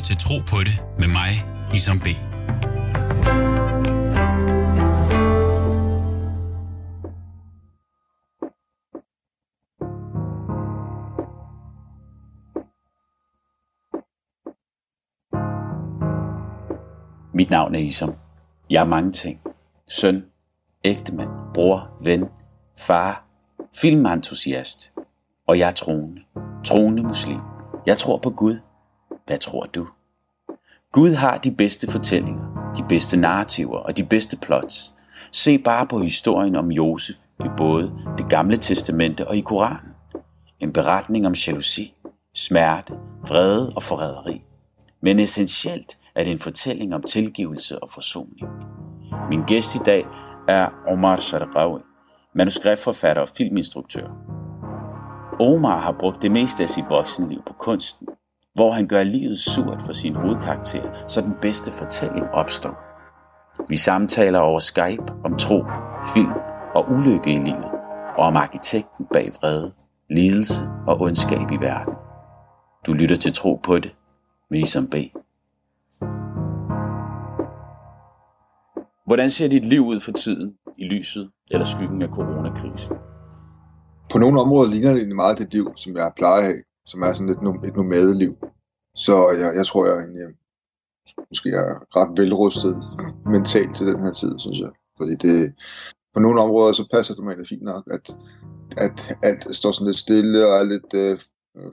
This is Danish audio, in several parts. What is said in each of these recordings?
lytter til Tro på det med mig, Isam B. Mit navn er Isam. Jeg er mange ting. Søn, ægtemand, bror, ven, far, filmentusiast. Og jeg er troende. Troende muslim. Jeg tror på Gud. Hvad tror du? Gud har de bedste fortællinger, de bedste narrativer og de bedste plots. Se bare på historien om Josef i både det gamle testamente og i Koranen. En beretning om jalousi, smerte, vrede og forræderi. Men essentielt er det en fortælling om tilgivelse og forsoning. Min gæst i dag er Omar Sharawi, manuskriptforfatter og filminstruktør. Omar har brugt det meste af sit voksenliv på kunsten, hvor han gør livet surt for sin hovedkarakter, så den bedste fortælling opstår. Vi samtaler over Skype om tro, film og ulykke i livet, og om arkitekten bag vrede, lidelse og ondskab i verden. Du lytter til Tro på det med Isam B. Hvordan ser dit liv ud for tiden i lyset eller skyggen af coronakrisen? På nogle områder ligner det meget det liv, som jeg plejer at have, som er sådan lidt et nomadeliv. Så jeg, jeg tror, jeg egentlig øh, måske er ret velrustet mentalt til den her tid, synes jeg. Fordi det, på nogle områder, så passer det mig egentlig fint nok, at, at alt står sådan lidt stille og er lidt øh,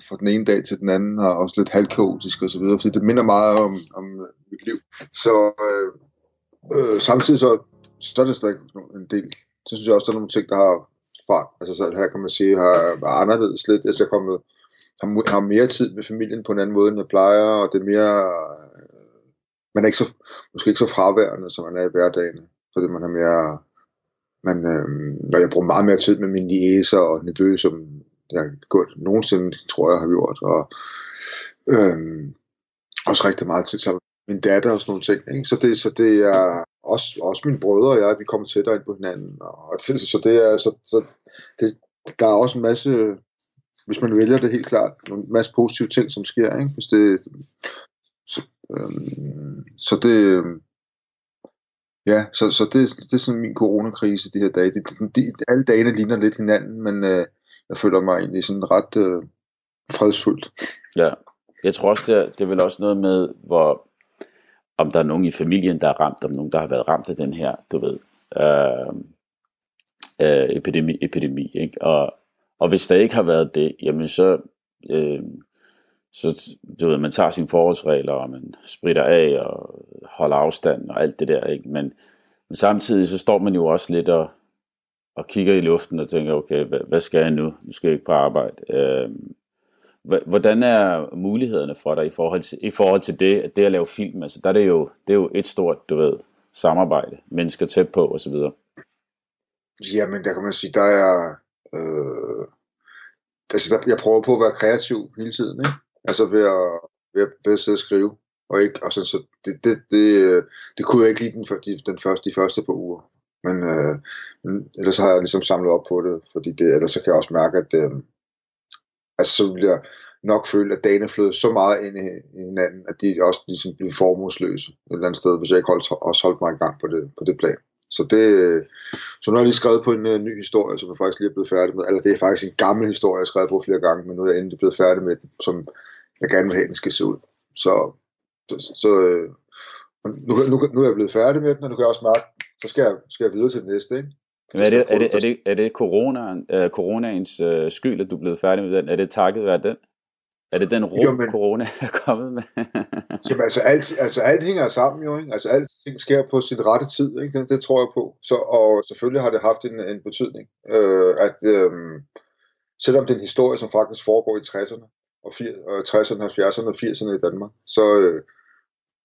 fra den ene dag til den anden, og også lidt halvkaotisk og så videre, fordi det minder meget om, om øh, mit liv. Så øh, øh, samtidig så, så er det stadig en del. Så synes jeg også, der er nogle ting, der har fart. Altså så her kan man sige, har været anderledes lidt. Altså jeg er kommet, har, har mere tid med familien på en anden måde, end jeg plejer, og det er mere, øh, man er ikke så, måske ikke så fraværende, som man er i hverdagen, fordi man har mere, man, øh, når jeg bruger meget mere tid med mine niæser og nevø, som jeg har gjort nogensinde, tror jeg, har gjort, og øh, også rigtig meget tid sammen min datter og sådan nogle ting. Ikke? Så, det, så det er også, også mine brødre og jeg, vi kommer tættere ind på hinanden. Og det, så det er, så, så det, der er også en masse, hvis man vælger det helt klart, en masse positive ting, som sker. Ikke? Hvis det, så, øhm, så det, øhm, ja, så, så det, det er sådan min coronakrise de her dage. De, de, de, alle dagene ligner lidt hinanden, men øh, jeg føler mig egentlig sådan ret øh, fredsfuldt. Ja, jeg tror også, det er, det er vel også noget med, hvor om der er nogen i familien, der er ramt, om nogen, der har været ramt af den her, du ved, øh, øh, epidemi, epidemi ikke? Og, og hvis der ikke har været det, jamen så, øh, så du ved, man tager sine forholdsregler, og man spritter af, og holder afstand, og alt det der, ikke? Men, men samtidig så står man jo også lidt og, og kigger i luften og tænker, okay, hvad, hvad skal jeg nu? Nu skal jeg ikke på arbejde. Øh, Hvordan er mulighederne for dig i forhold til, i forhold til det, det at lave film? Altså, der er det, jo, det er jo et stort, du ved, samarbejde, mennesker tæt på osv. Jamen, der kan man sige, der er... Øh, altså, der, jeg prøver på at være kreativ hele tiden, ikke? Altså ved at, ved at, ved at sidde og skrive. Og, ikke, og så, så det, det, det, det kunne jeg ikke lide den, de, den første, de første par uger. Men, øh, men ellers så har jeg ligesom samlet op på det, fordi det, ellers så kan jeg også mærke, at, øh, altså så vil jeg nok føle, at dagene flød så meget ind i, hinanden, at de også ligesom blev formodsløse et eller andet sted, hvis jeg ikke holdt, også holdt mig i gang på det, på det plan. Så, det, så nu har jeg lige skrevet på en uh, ny historie, som jeg faktisk lige er blevet færdig med. Eller det er faktisk en gammel historie, jeg har skrevet på flere gange, men nu er jeg endelig blevet færdig med den, som jeg gerne vil have, den skal se ud. Så, så, så øh, nu, nu, nu er jeg blevet færdig med den, og nu kan jeg også mærke, så skal jeg, skal jeg videre til det næste. Ikke? Men er det, er det, er det, er det corona, uh, coronaens uh, skyld, at du er blevet færdig med den? Er det takket være den? Er det den ro, jo, men, corona er kommet med? jamen altså alt, altså alt hænger sammen jo, ikke? Altså alt ting sker på sin rette tid, ikke? Det, det tror jeg på. Så, og selvfølgelig har det haft en, en betydning, øh, at øh, selvom det er en historie, som faktisk foregår i 60'erne, og 60'erne, 70'erne og 80'erne i Danmark, så øh,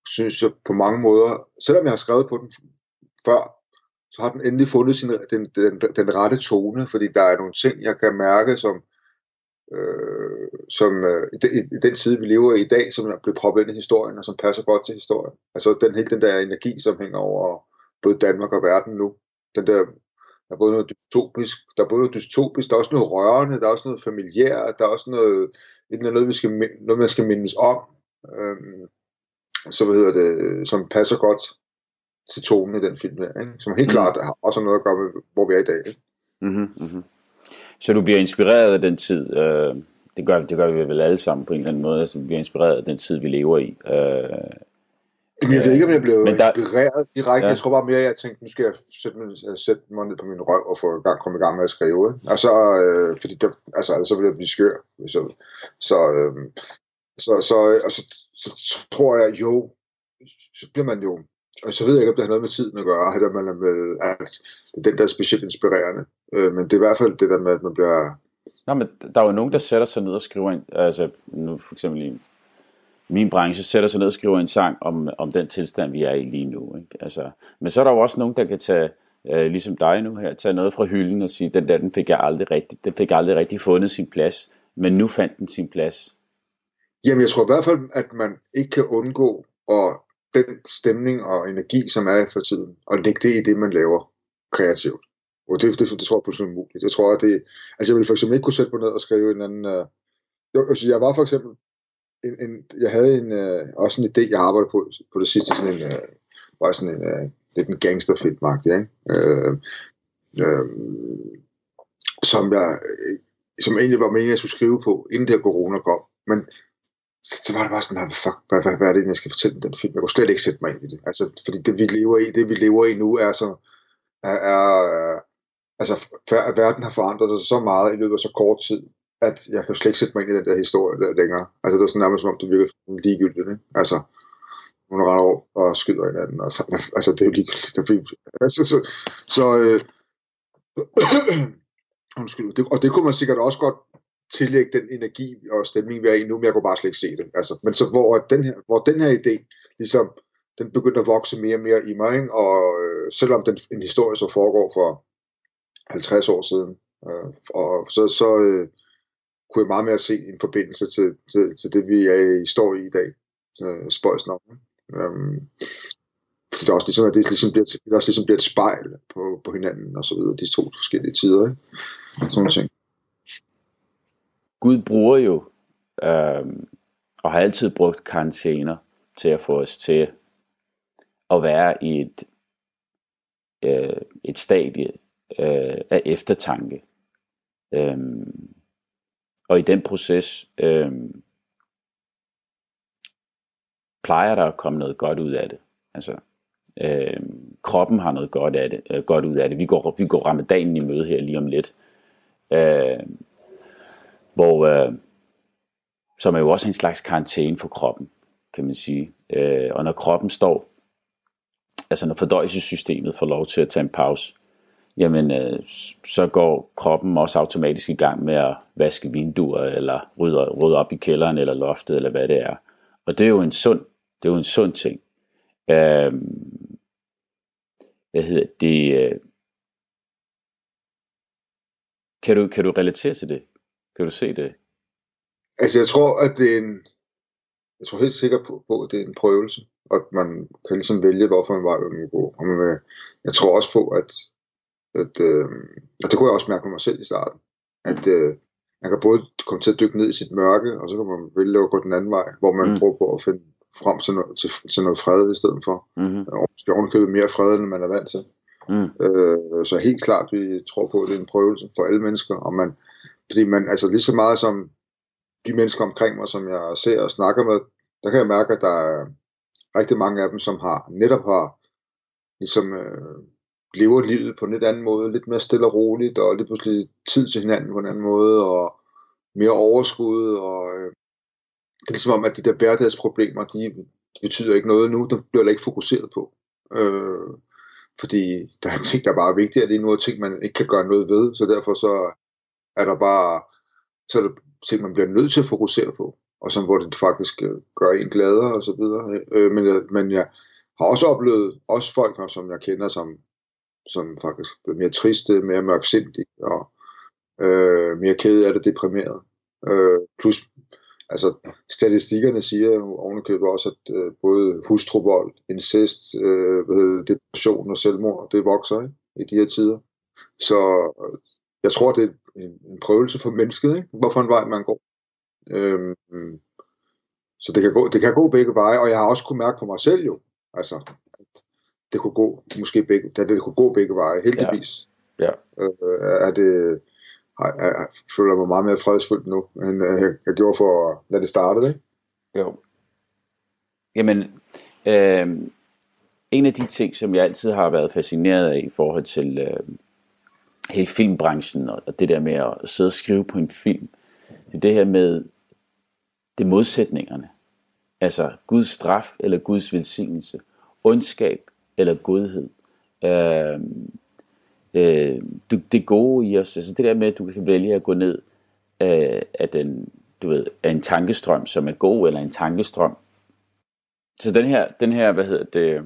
synes jeg på mange måder, selvom jeg har skrevet på den før, så har den endelig fundet sin, den, den, den rette tone, fordi der er nogle ting, jeg kan mærke, som, øh, som øh, i, den, tid, vi lever i i dag, som er blevet proppet ind i historien, og som passer godt til historien. Altså den hele den der energi, som hænger over både Danmark og verden nu. Den der, der er både noget dystopisk, der er både noget dystopisk, der er også noget rørende, der er også noget familiært, der er også noget, noget, vi skal, noget man skal mindes om. Øhm, så hvad hedder det, som passer godt til tonen i den film her, ikke? som helt mm. klart har også noget at gøre med, hvor vi er i dag. Ikke? Mm-hmm, mm-hmm. Så du bliver inspireret af den tid, øh, det, gør, det gør vi vel alle sammen på en eller anden måde, altså vi bliver inspireret af den tid, vi lever i. Øh, Jamen, jeg ved ikke, om jeg blev men der... inspireret direkte. Ja. Jeg tror bare mere, at jeg tænkte, nu skal jeg sætte mig, sætte mig ned på min røv og få gang, komme i gang med at skrive. Og så, øh, fordi der, altså, så vil jeg blive skør. Så, så, øh, så, så, og så, så, så, tror jeg, jo, så bliver man jo, og så ved jeg ikke, om det har noget med tiden at gøre, at, man er med, at den der er specielt inspirerende. Øh, men det er i hvert fald det der med, at man bliver... Nå, men der er jo nogen, der sætter sig ned og skriver, en, altså nu for eksempel i min branche sætter sig ned og skriver en sang om, om den tilstand, vi er i lige nu. Ikke? Altså, men så er der jo også nogen, der kan tage, øh, ligesom dig nu her, tage noget fra hylden og sige, den der, den fik jeg aldrig rigtig, den fik aldrig rigtig fundet sin plads, men nu fandt den sin plads. Jamen, jeg tror i hvert fald, at man ikke kan undgå og den stemning og energi, som er for tiden, og lægge det i det, man laver kreativt. Og det, det, det tror jeg pludselig er muligt. Jeg tror, at det, altså jeg ville for eksempel ikke kunne sætte mig ned og skrive en anden, Øh, jeg, altså jeg var for eksempel en, en, jeg havde en, øh, også en idé, jeg arbejdede på, på det sidste, sådan en, øh, var sådan en, øh, lidt en gangsterfilm ikke? Øh, øh, som jeg, øh, som egentlig var meningen, jeg skulle skrive på, inden der corona kom. Men så, så var det bare sådan, fuck, hvad, hvad, hvad er det, jeg skal fortælle den film? Jeg kunne slet ikke sætte mig ind i det. Altså, fordi det, vi lever i, det vi lever i nu, er så, er, er altså, verden har forandret sig så meget i løbet af så kort tid, at jeg kan slet ikke sætte mig ind i den der historie der længere. Altså det er sådan nærmest som om, det virker ligegyldigt, ikke? Altså, hun render over og skyder hinanden, og så, altså det er jo ligegyldigt, det er fint. Altså, så, så øh, undskyld, det, og det kunne man sikkert også godt tillægge den energi og stemning, vi er i nu, men jeg kunne bare slet ikke se det. Altså, men så hvor den her, hvor den her idé, ligesom, den begyndte at vokse mere og mere i mig, ikke? og øh, selvom den en historie så foregår for 50 år siden, øh, og så, så øh, kunne jeg meget mere se en forbindelse til, til, til det, vi er, i, står i i dag. Så øh, spøjs nok. Øhm, det er også ligesom, at det ligesom bliver, det også ligesom bliver et spejl på, på hinanden og så videre, de to forskellige tider. Ikke? Sådan ting. Gud bruger jo, øh, og har altid brugt karantæner til at få os til at være i et, øh, et stadie øh, af eftertanke. Øh, og i den proces øh, plejer der at komme noget godt ud af det. Altså, øh, kroppen har noget godt, af det, øh, godt ud af det. Vi går, vi går ramadanen i møde her lige om lidt. Øh, hvor, øh, som er jo også en slags karantæne for kroppen, kan man sige. Øh, og når kroppen står, altså når fordøjelsessystemet får lov til at tage en pause, jamen øh, så går kroppen også automatisk i gang med at vaske vinduer, eller rydde, rydde op i kælderen, eller loftet, eller hvad det er. Og det er jo en sund, det er jo en sund ting. Øh, hvad hedder det? Øh, kan du, kan du relatere til det? Kan du se det? Altså jeg tror, at det er en, jeg tror helt sikkert på, på at det er en prøvelse, og at man kan ligesom vælge, hvorfor man man vil gå. Og man vil, jeg tror også på, at at, øh, og det kunne jeg også mærke på mig selv i starten, at øh, man kan både komme til at dykke ned i sit mørke, og så kan man vælge at gå den anden vej, hvor man mm. prøver på at finde frem til noget, til, til noget fred i stedet for. Mm-hmm. Og måske ovenikøbet mere fred, end man er vant til. Mm. Øh, så helt klart, vi tror på, at det er en prøvelse for alle mennesker, og man, fordi man, altså lige så meget som de mennesker omkring mig, som jeg ser og snakker med, der kan jeg mærke, at der er rigtig mange af dem, som har netop har ligesom øh, lever livet på en lidt anden måde, lidt mere stille og roligt, og lidt pludselig tid til hinanden på en anden måde, og mere overskud, og øh, det er ligesom om, at de der hverdagsproblemer, de, de betyder ikke noget nu, der bliver ikke fokuseret på. Øh, fordi der er ting, der er bare vigtigere lige nu, og ting, man ikke kan gøre noget ved, så derfor så er der bare, så er der ting, man bliver nødt til at fokusere på, og som hvor det faktisk øh, gør en gladere og så videre. Øh, men, men jeg har også oplevet, også folk, som jeg kender, som som faktisk blev mere triste, mere mørksindige og øh, mere ked af det, deprimeret. Øh, plus, altså statistikkerne siger ovenikøbet også, at øh, både hustruvold, incest, øh, depression og selvmord, det vokser ikke, i de her tider. Så øh, jeg tror, det er en, en prøvelse for mennesket, ikke? hvorfor en vej man går. Øh, så det kan, gå, det kan gå begge veje, og jeg har også kunne mærke på mig selv jo, altså, at det kunne gå, måske begge, at det kunne gå begge veje, heldigvis. Ja. ja. Øh, er det, jeg, jeg, jeg føler mig meget mere fredsfuldt nu, end jeg, jeg gjorde for, da det startede, ikke? Jo. Jamen, øh, en af de ting, som jeg altid har været fascineret af i forhold til øh, hele filmbranchen, og det der med at sidde og skrive på en film, det er det her med det modsætningerne. Altså Guds straf eller Guds velsignelse, ondskab eller godhed. Øhm, øh, øh, det gode i os, altså det der med, at du kan vælge at gå ned af, af den, du ved, af en tankestrøm, som er god, eller en tankestrøm. Så den her, den her hvad hedder det, øh,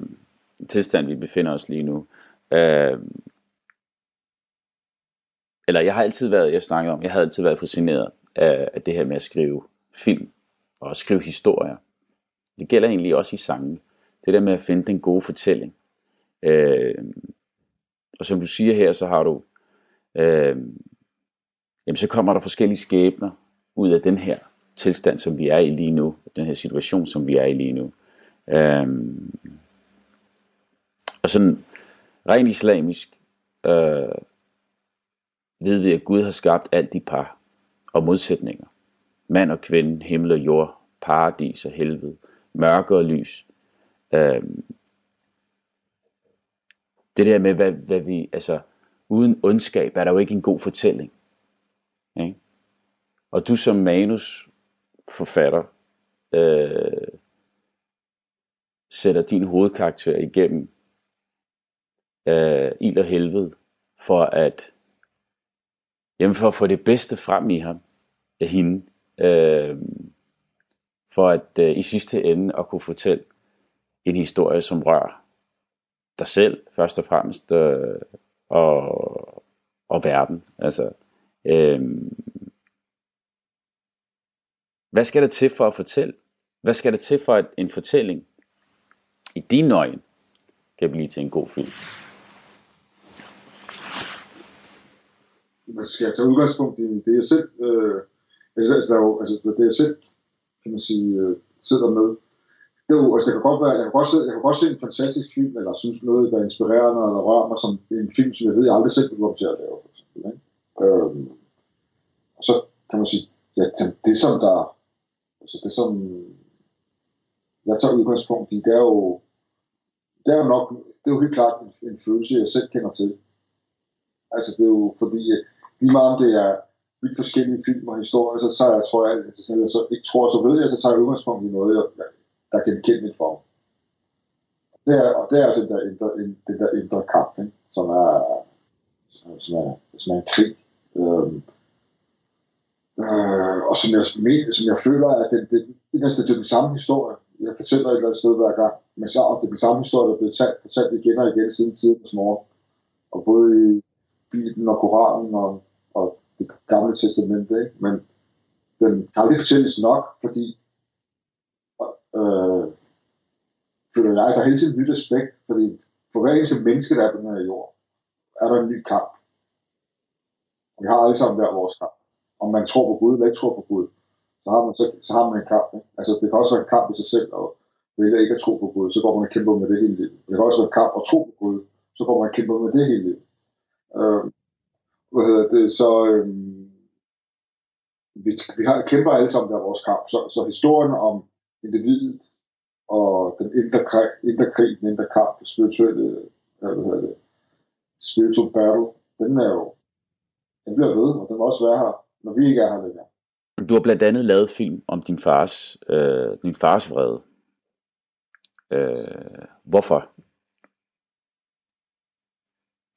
tilstand, vi befinder os lige nu, øh, eller jeg har altid været, jeg snakker om, jeg har altid været fascineret af, af det her med at skrive film og at skrive historier. Det gælder egentlig også i sangen. Det der med at finde den gode fortælling. Øh, og som du siger her, så har du, øh, jamen så kommer der forskellige skæbner ud af den her tilstand, som vi er i lige nu, den her situation, som vi er i lige nu. Øh, og sådan rent islamisk øh, ved vi, at Gud har skabt alt de par og modsætninger. Mand og kvinde, himmel og jord, paradis og helvede, mørke og lys. Øhm, det der med, hvad, hvad vi, altså, uden ondskab er der jo ikke en god fortælling. Ikke? Og du som manusforfatter øh, sætter din hovedkarakter igennem øh, ild og helvede, for at, jamen for at få det bedste frem i ham, af hende, øh, for at øh, i sidste ende at kunne fortælle en historie, som rører dig selv, først og fremmest, øh, og, og verden. Altså, øh, hvad skal der til for at fortælle? Hvad skal der til for, at en fortælling i din øjne kan blive til en god film? Man skal tage udgangspunkt i det, jeg selv, øh, altså, altså, der er jo, altså, det jeg selv, kan man sige, øh, sidder med det, er jo, altså, det kan godt være, jeg kan godt, se, jeg kan godt se en fantastisk film, eller synes noget, der er inspirerende, eller rører mig som en film, som jeg ved, jeg aldrig selv kunne komme til at lave. For eksempel, ikke? Øhm, og så kan man sige, ja, det som der, altså det som jeg tager udgangspunkt i, det er jo, det er jo nok, det er jo helt klart en, en følelse, jeg selv kender til. Altså det er jo fordi, lige meget om det er vidt forskellige film og historier, så, så jeg, tror jeg, altså, så, jeg så ikke tror, så ved jeg, så tager jeg udgangspunkt i noget, jeg, der er genkendeligt for Det er, og det er den der indre, den der indre kamp, ikke? som er, som er, som er en krig. Øhm, øh, og som jeg, men, som jeg føler, at det, det, det, det er den samme historie. Jeg fortæller et eller andet sted hver gang, men så er det den samme historie, der er blevet talt, fortalt igen og igen siden tidens morgen. Og både i Bibelen og Koranen og, og det gamle testamente, ikke? men den kan aldrig fortælles nok, fordi øh, føler jeg, der er hele tiden nyt aspekt, fordi for hver eneste menneske, der er på den her jord, er der en ny kamp. Og vi har alle sammen hver vores kamp. Om man tror på Gud eller ikke tror på Gud, så har man, så, så har man en kamp. Ikke? Altså det kan også være en kamp i sig selv, og vælger ikke at tro på Gud, så går man og kæmper med det hele livet. Det kan også være en kamp at tro på Gud, så går man og kæmper med det hele livet. Øh, hvad hedder det, så øh, vi, vi har, kæmper alle sammen der vores kamp, så, så historien om individet og den indre krig, indre krig den indre kamp, spirituelle, øh, hvad hedder det, spiritual battle, den er jo, den bliver ved, og den må også være her, når vi ikke er her længere. Du har blandt andet lavet film om din fars, øh, din fars vrede. Øh, hvorfor?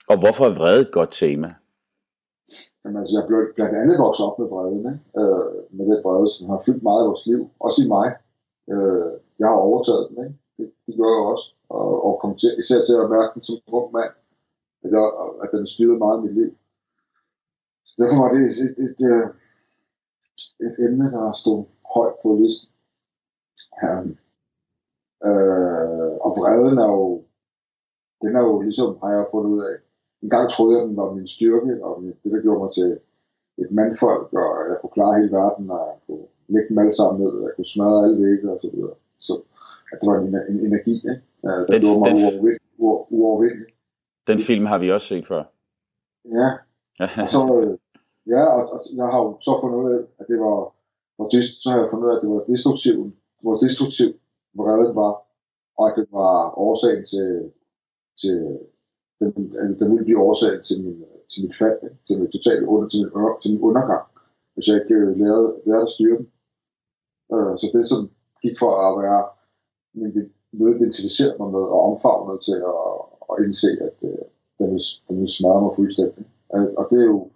Og hvorfor er vrede et godt tema? Jamen, altså, jeg blev blandt andet vokset op med vreden, ikke? Øh, med det vrede, som har fyldt meget i vores liv, også i mig. Øh, jeg har overtaget den, ikke? Det, det gør jeg også. Og, og kom til, især til at mærke den som ung mand, at, jeg, at den styrede meget i mit liv. Så derfor var det et, et, et, et emne, der stod højt på listen. Um, øh, og vreden er jo, den er jo ligesom, har jeg fundet ud af, en gang troede jeg, den var min styrke, og det, der gjorde mig til et mandfolk, og jeg kunne klare hele verden, og jeg kunne lægge dem alle sammen ned, jeg kunne smadre alle vægge og så videre. Så at det var en, en energi, ikke? Der Den- gjorde mig uovervindelig. Uover. Den film har vi også set før. Ja, og så, øh, ja, og, og, jeg har jo så fundet ud af, at det var, dest, så har jeg fundet ud af, at det var destruktivt, hvor destruktiv vreden var, og at det var årsagen til, til den, øh, den ville blive årsagen til, min, til mit fald, til min totale under, til min, til min undergang, hvis jeg ikke øh, lærte, lærte at styre den. Øh, så det, som gik for at være min, noget, identificere mig med, og omfavnede til at, at indse, at øh, den, ville, den smadre mig fuldstændig. Øh, og det er jo,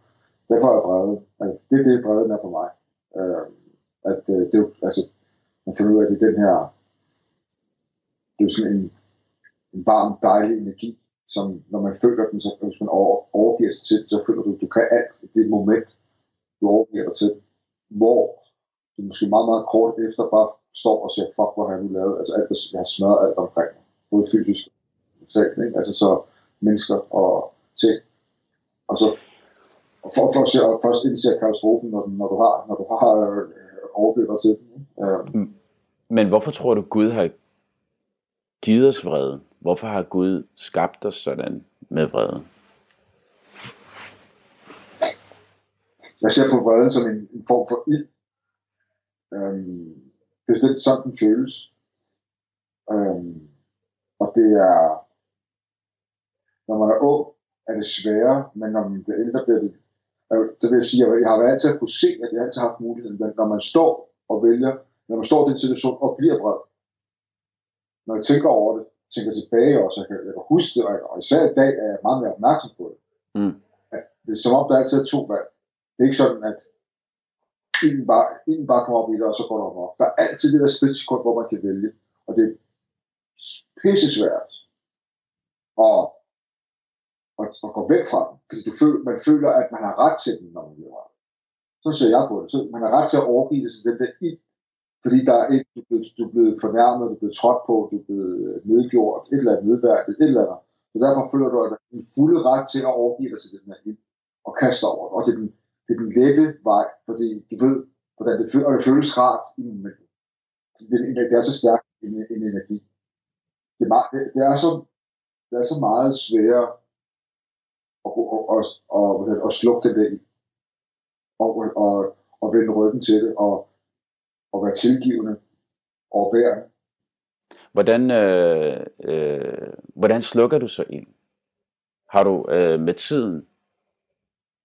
derfor er vrede, altså, det er det, breden er for mig. Øh, at øh, det er jo, altså, man finder ud af, at det er den her, det er jo sådan en, en varm, dejlig energi, som når man føler den, så hvis man over, overgiver sig til så føler du, at du kan alt i det moment, du overgiver dig til, hvor du måske meget, meget kort efter bare står og siger, fuck, hvor har jeg nu lavet, altså alt, jeg har smadret alt omkring mig, både fysisk og mentalt, ikke? altså så mennesker og ting, og så og for, for for, se, først indser katastrofen, når, når du har, når du har øh, overgivet dig til den. ikke? Øh, Men hvorfor tror du, Gud har givet os vreden? Hvorfor har Gud skabt os sådan med vrede? jeg ser på vreden som en, en form for ild. Øhm, det er lidt sådan, den føles. Øhm, og det er, når man er ung, er det sværere, men når man bliver ældre, bliver det, øh, det vil jeg sige, at jeg har altid at kunne se, at jeg altid har haft muligheden, men når man står og vælger, når man står i den situation og bliver vred, når jeg tænker over det, tænker tilbage også, jeg kan, jeg kan huske det, og, og især i dag er jeg meget mere opmærksom på det. Mm. At det er som om, der altid er to valg. Det er ikke sådan, at en bare, en bare kommer op i det, og så går der op. Der er altid det der splitsekund, hvor man kan vælge. Og det er pisse svært at, at, at gå væk fra den. Fordi du føler, man føler, at man har ret til den, når man ret. Så ser jeg på det. Så man har ret til at overgive det til den der ild. Fordi der er et, du er, blevet, du er blevet fornærmet, du er blevet trådt på, du er blevet øh, nedgjort, et eller andet nedværdigt, et eller andet. Så derfor føler du, at du har fulde ret til at overgive dig til den her ild og kaste over det. Og det er den, det er den lette vej, fordi du ved, hvordan det føles, og det føles rart i momentet. Det, det, er så stærkt en, en energi. Det er, meget, det, det, er så, det er så meget sværere at, at, at, at, at, at slukke det der. Og, og, og vende ryggen til det, og, og være tilgivende og bærende. Hvordan, øh, øh, hvordan slukker du så ild? Har du øh, med tiden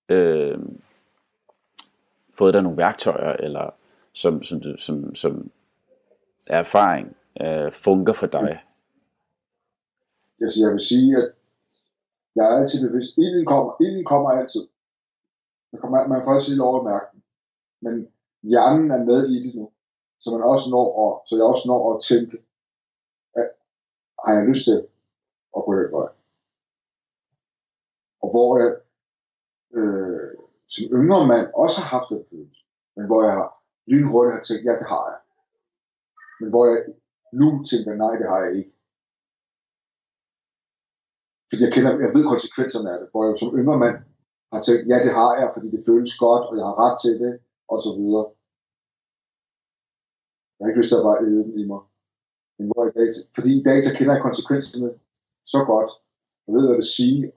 øh, fået dig nogle værktøjer, eller som, som, du, som, som erfaring øh, fungerer for dig? Altså, jeg vil sige, at jeg er altid bevidst. Ilden kommer, ilden kommer altid. Man, kommer, man får altid lov at mærke den. Men hjernen er med i det nu. Så man også når at, så jeg også når at tænke, at, har jeg lyst til at gå den vej? Og hvor jeg øh, som yngre mand også har haft den følelse, men hvor jeg lynhurtigt har tænkt, ja, det har jeg. Men hvor jeg nu tænker, nej, det har jeg ikke. Fordi jeg, kender, jeg ved konsekvenserne af det, hvor jeg som yngre mand har tænkt, ja, det har jeg, fordi det føles godt, og jeg har ret til det, og så videre. Jeg har ikke lyst til at bare æde den i mig. Men hvor i data, fordi i data kender jeg konsekvenserne så godt. Jeg ved, hvad det siger,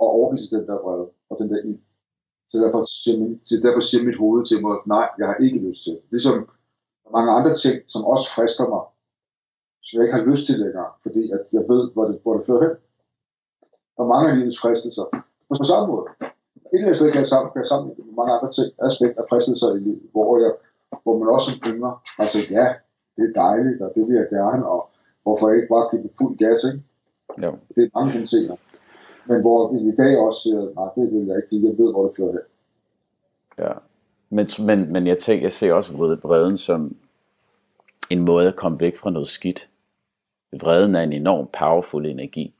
og overvise den der vrede, og den der ild. Så derfor siger, min, så derfor siger mit hoved til mig, nej, jeg har ikke lyst til det. Ligesom mange andre ting, som også frister mig, som jeg ikke har lyst til længere, fordi at jeg ved, hvor det, hvor det fører hen. Der er mange af livets fristelser. På, på samme måde. Et eller andet sted kan jeg sammen, kan jeg sammen med mange andre ting, aspekter af fristelser i livet, hvor, jeg, hvor man også som yngre har sagt, ja, det er dejligt, og det vil jeg gerne, og hvorfor ikke bare give det fuld gas, ikke? Jo. Det er mange henseender. Men hvor i dag også siger, nej, det vil jeg ikke, jeg ved, hvor det fører hen. Ja. Men, men, men jeg, tænker, jeg ser også vrede- vreden som en måde at komme væk fra noget skidt. Vreden er en enorm powerful energi,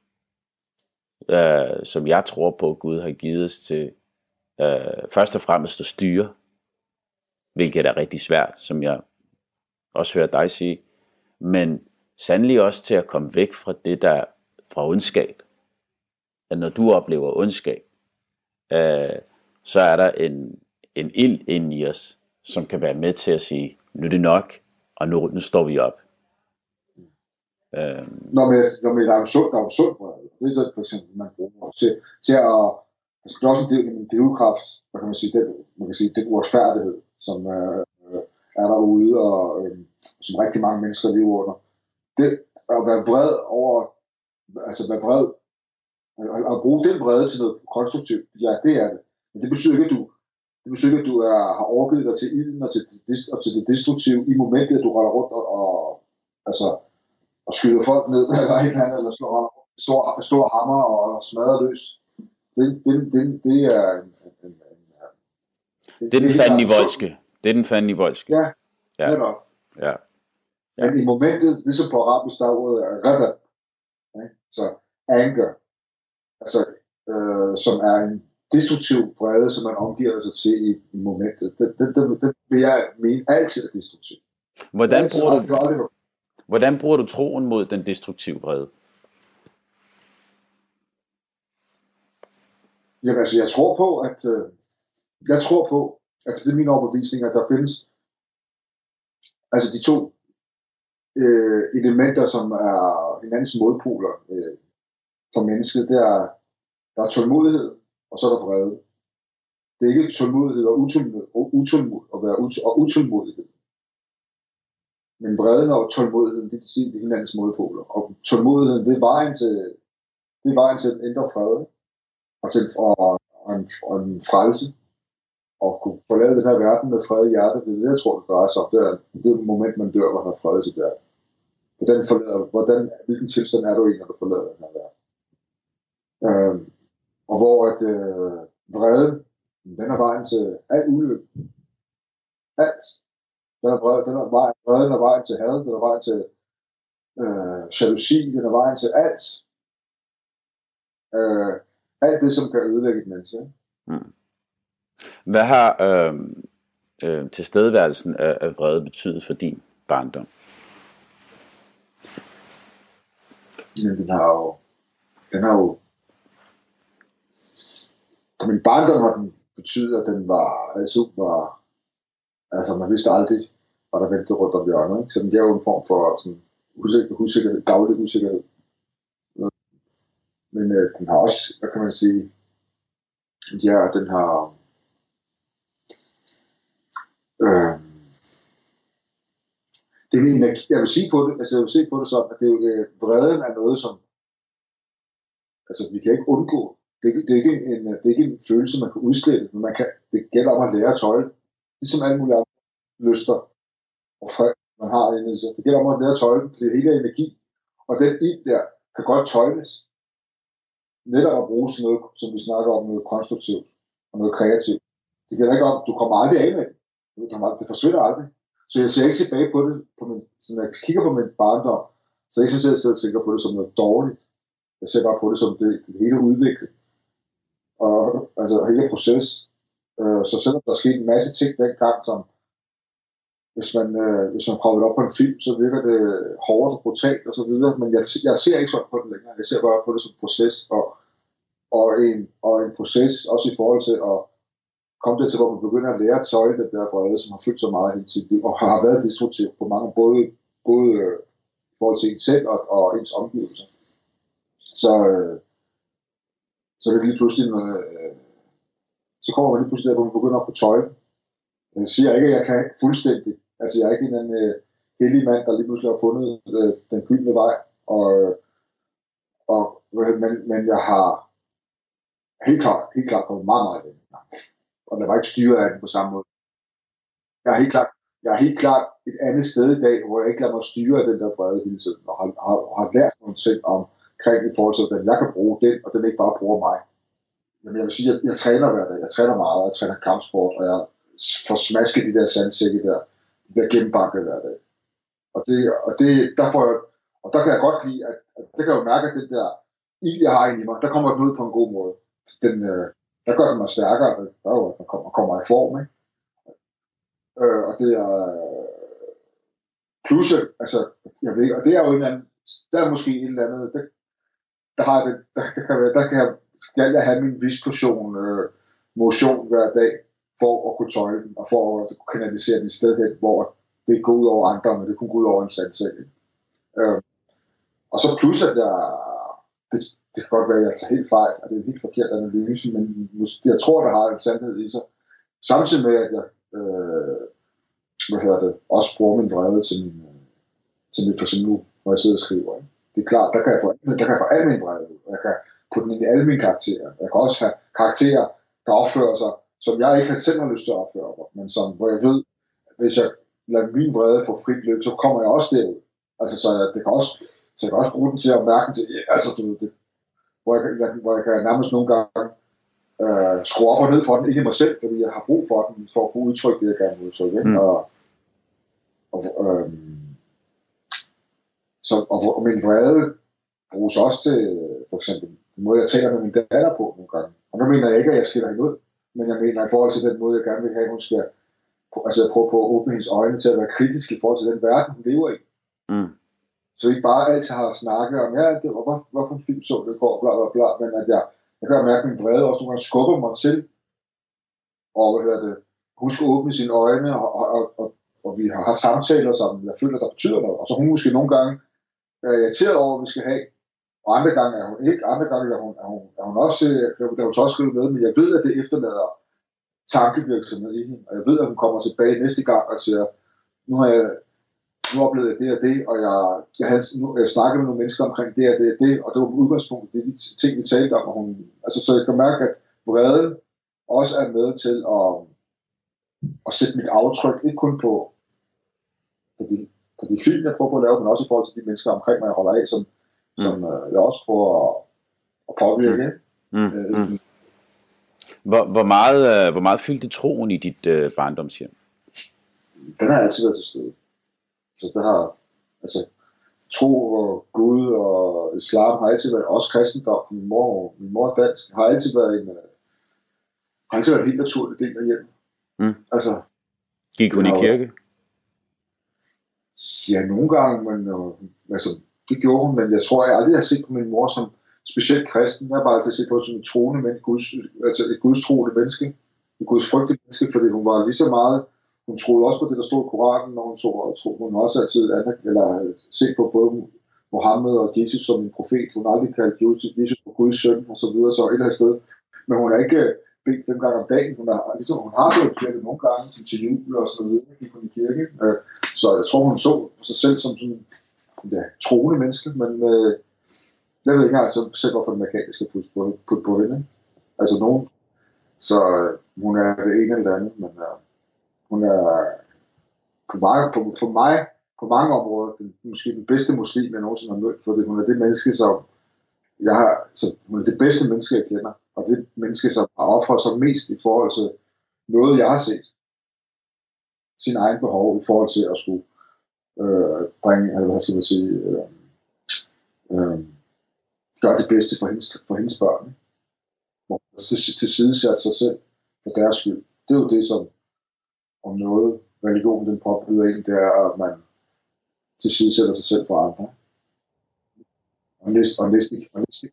øh, som jeg tror på, at Gud har givet os til øh, først og fremmest at styre, hvilket er rigtig svært, som jeg også hører dig sige, men sandelig også til at komme væk fra det der fra ondskab. At når du oplever ondskab, øh, så er der en, en ild ind i os, som kan være med til at sige, nu er det nok, og nu, nu står vi op. Øh, når, man, når man, der er jo sund, der er jo sund vrede. Det er det, for eksempel, man bruger til, til at, altså, det er også en del af en drivkraft, hvad kan man sige, den, man kan sige, den uretfærdighed, som øh, er derude, og øh, som rigtig mange mennesker lever under. Det at være vred over, altså være vred, at bruge den vrede til noget konstruktivt, ja, det er det. Men det betyder ikke, at du, det betyder ikke, at du er, har overgivet dig til ilden og til, og til det destruktive i momentet, at du render rundt og, og altså, og skyder folk ned, eller et eller andet, eller slår stor, stor hammer og smadrer løs. Det, det, det, det er en, en, det er den fanden i voldske. Det er den fanden i voldske. Ja, ja. netop. Ja. ja. Men i momentet, ligesom på arabisk, der er rada. Så anger. Altså, øh, som er en destruktiv vrede, som man omgiver sig til i, i momentet. Det, det, det, det vil jeg mene altid er destruktiv. Hvordan bruger du, Hvordan bruger du troen mod den destruktive vrede? Jamen altså, jeg tror på, at øh, jeg tror på, altså det er min overbevisning, at der findes altså de to øh, elementer, som er hinandens modpoler øh, for mennesket, det er, der er tålmodighed, og så er der vrede. Det er ikke tålmodighed og utålmodighed, og, og, være ut- og utålmodighed. Men vreden og tålmodigheden, det, det er hinandens modpoler. Og tålmodigheden, det er vejen til, det er vejen til at ændre fred, og til og, og, en, og en frelse, og kunne forlade den her verden med fred i hjertet, det er det, jeg tror, det drejer sig om. Det er det er moment, man dør, hvor man har fred i sit hjerte. Hvordan forlader, hvordan, hvilken tilstand er du i, når du forlader den her verden? Øh, og hvor at øh, vreden, den er vejen til alt ulykke. Alt. Den er, bred, den er vejen, vreden er vejen til had, den er vejen til øh, jalousi, den er vejen til alt. Øh, alt det, som kan ødelægge et menneske. Mm. Hvad har øh, øh, tilstedeværelsen af, af vrede betydet for din barndom? Den har jo, den har jo, for min barndom har den betydet, at den var, altså var, altså man vidste aldrig, hvad der ventede rundt om hjørnet. Ikke? Så den gav jo en form for sådan, usikker, usikkerhed, daglig usikkerhed. Men øh, den har også, hvad kan man sige, ja, den har, øh, det er min, jeg vil sige på det, altså jeg vil se på det sådan, at det, øh, vreden er noget, som, altså vi kan ikke undgå, det, er, det, er ikke en, det er ikke en følelse, man kan udslette, men man kan, det gælder om at lære at tøjle, ligesom alle mulige andre lyster og fred, man har inde sig. Det gælder om at lære at tøjle, det er hele energi, og den ild der kan godt tøjles. Netop at bruge til noget, som vi snakker om, noget konstruktivt og noget kreativt. Det gælder ikke om, du kommer aldrig af med det. Det forsvinder aldrig. Så jeg ser ikke tilbage på det, på min, så når jeg kigger på min barndom, så jeg synes, at jeg sidder og tænker på det som noget dårligt. Jeg ser bare på det som det, det hele udvikling. Og altså hele proces. Øh, så selvom der skete en masse ting dengang, som hvis man, øh, hvis man prøver det op på en film, så virker det hårdt og brutalt og så videre, men jeg, jeg ser ikke sådan på det længere. Jeg ser bare på det som proces, og, og, en, og en proces også i forhold til at kom det til, hvor man begynder at lære at tøje den der vrede, som har fyldt så meget hele sit liv, og har været destruktiv på mange, både, både øh, i forhold til en selv og, og ens omgivelser. Så, øh, så er det lige pludselig, øh, så kommer man lige pludselig der, hvor man begynder at få tøj. Jeg siger ikke, at jeg kan fuldstændig. Altså, jeg er ikke en uh, øh, heldig mand, der lige pludselig har fundet øh, den gyldne vej. Og, og, men, men jeg har helt klart, helt klart kommet meget, meget længere. Og der var ikke styret af den på samme måde. Jeg er helt klart, jeg er helt klart et andet sted i dag, hvor jeg ikke lader mig styre af den der brede hele tiden, og har, har, har lært nogle ting omkring i forhold til, at jeg kan bruge den, og den ikke bare bruger mig. Men jeg vil sige, at jeg, jeg træner hver dag. Jeg træner meget, jeg træner kampsport, og jeg får smasket de der sandsække der. Jeg bliver gennembanket hver dag. Og, det, og det, der får jeg, og der kan jeg godt lide, at, at det kan jeg jo mærke, at den der ild, jeg har inde i mig, der kommer den ud på en god måde. Den, øh, der gør den mig stærkere, der er jo, at man kommer, kommer i form, ikke? Øh, og det er, plus, altså, jeg ved, og det er jo en eller anden, der er måske en eller anden, der, der har det, der, der, kan, der kan jeg, skal jeg have min vis portion øh, motion hver dag, for at kunne tøjle den, og for at kunne kanalisere den et sted hen, hvor det ikke går ud over andre, men det kunne gå ud over en sandsæk. Øh, og så plus, at jeg, det, det kan godt være, at jeg tager helt fejl, og det er en helt forkert analyse, men jeg tror, der har en sandhed i sig. Samtidig med, at jeg øh, hvad hedder det, også bruger min vrede til min, øh, til min person nu, når jeg sidder og skriver. Ikke? Det er klart, der kan jeg få, der kan jeg få al min vrede ud. Jeg kan putte den ind i alle mine karakterer. Jeg kan også have karakterer, der opfører sig, som jeg ikke selv har lyst til at opføre mig, men som, hvor jeg ved, at hvis jeg lader min vrede få frit løb, så kommer jeg også derud. Altså, så jeg, det kan også, så jeg kan også bruge den til at mærke til, altså, du det, hvor, jeg, jeg, hvor jeg kan nærmest nogle gange øh, skrue op og ned for den, ikke i mig selv, fordi jeg har brug for den, for at kunne udtrykke det, jeg gerne vil udtrykke. Mm. Og, og, øh, så, og, og min vrede bruges også til, for eksempel, den måde, jeg taler med min datter på nogle gange. Og nu mener jeg ikke, at jeg skiller hende ud, men jeg mener i forhold til den måde, jeg gerne vil have, at hun skal altså jeg prøver på at åbne hendes øjne til at være kritisk i forhold til den verden, hun lever i. Mm. Så ikke bare altid har snakket om, ja, det var, hvor, hvorfor en film så det går, bla bla bla, men at jeg, jeg kan mærke, at min vrede også nogle gange skubber mig til, og hvad hedder det, hun skal åbne sine øjne, og, og, og, og, og vi har, har samtaler, som jeg føler, der betyder noget, og så hun måske nogle gange er irriteret over, at vi skal have, og andre gange er hun ikke, andre gange er hun, er hun, er hun også, øh, der er hun så også skrevet med, men jeg ved, at det efterlader tankevirksomhed i hende, og jeg ved, at hun kommer tilbage næste gang og siger, nu har jeg nu oplevet jeg det og det, og jeg, jeg, havde, nu, jeg snakkede med nogle mennesker omkring det og det og det, og det var på udgangspunkt det de ting, vi talte om, og hun, altså, så jeg kan mærke, at vreden også er med til at, at sætte mit aftryk, ikke kun på, på, de, på de film, jeg prøver på at lave, men også i forhold til de mennesker omkring mig, jeg holder af, som, mm. som uh, jeg også prøver at, at påvirke. Mm. Mm. Mm. Hvor, hvor, meget, uh, hvor meget fyldte troen i dit uh, barndomshjem? Den har altid været til stede. Så der har, altså, tro og Gud og islam har altid været, også kristendom, min mor, min mor dansk, har altid været en, har altid været en helt naturlig del af hjemmet. Mm. Altså, Gik hun i kirke? Ja, nogle gange, men øh, altså, det gjorde hun, men jeg tror, jeg aldrig har set på min mor som specielt kristen. Jeg har bare altid set på som en troende menneske, Guds, altså et gudstroende menneske, et gudsfrygtigt menneske, fordi hun var lige så meget hun troede også på det, der stod i Koranen, og hun, så, tog hun også altid eller øh, set på både Mohammed og Jesus som en profet. Hun har aldrig kaldt Jesus for Guds søn, og så videre, så et eller andet sted. Men hun er ikke øh, bedt fem gange om dagen. Hun, har, ligesom, hun har gået i kirke nogle gange, som til jul og så videre, gik hun i kirke. Øh, så jeg tror, hun så sig selv som sådan ja, troende menneske, men øh, jeg ved ikke engang så selv, hvorfor den mekaniske skal putte på, putte på hende. Altså nogen. Så øh, hun er det ene eller andet, men øh, hun er på, mange, på, for mig på mange områder den, måske den bedste muslim, jeg nogensinde har mødt, fordi hun er det menneske, som jeg har, så hun er det bedste menneske, jeg kender, og det menneske, som har offret sig mest i forhold til noget, jeg har set. Sin egen behov i forhold til at skulle øh, bringe, eller hvad skal man sige, øh, øh, gøre det bedste for hendes, for hendes børn. Hvor til, til side sig selv for deres skyld. Det er jo det, som om noget, religion den påbyder en, det er, at man tilsidesætter sig selv for andre. Og næste, og næste, og næste,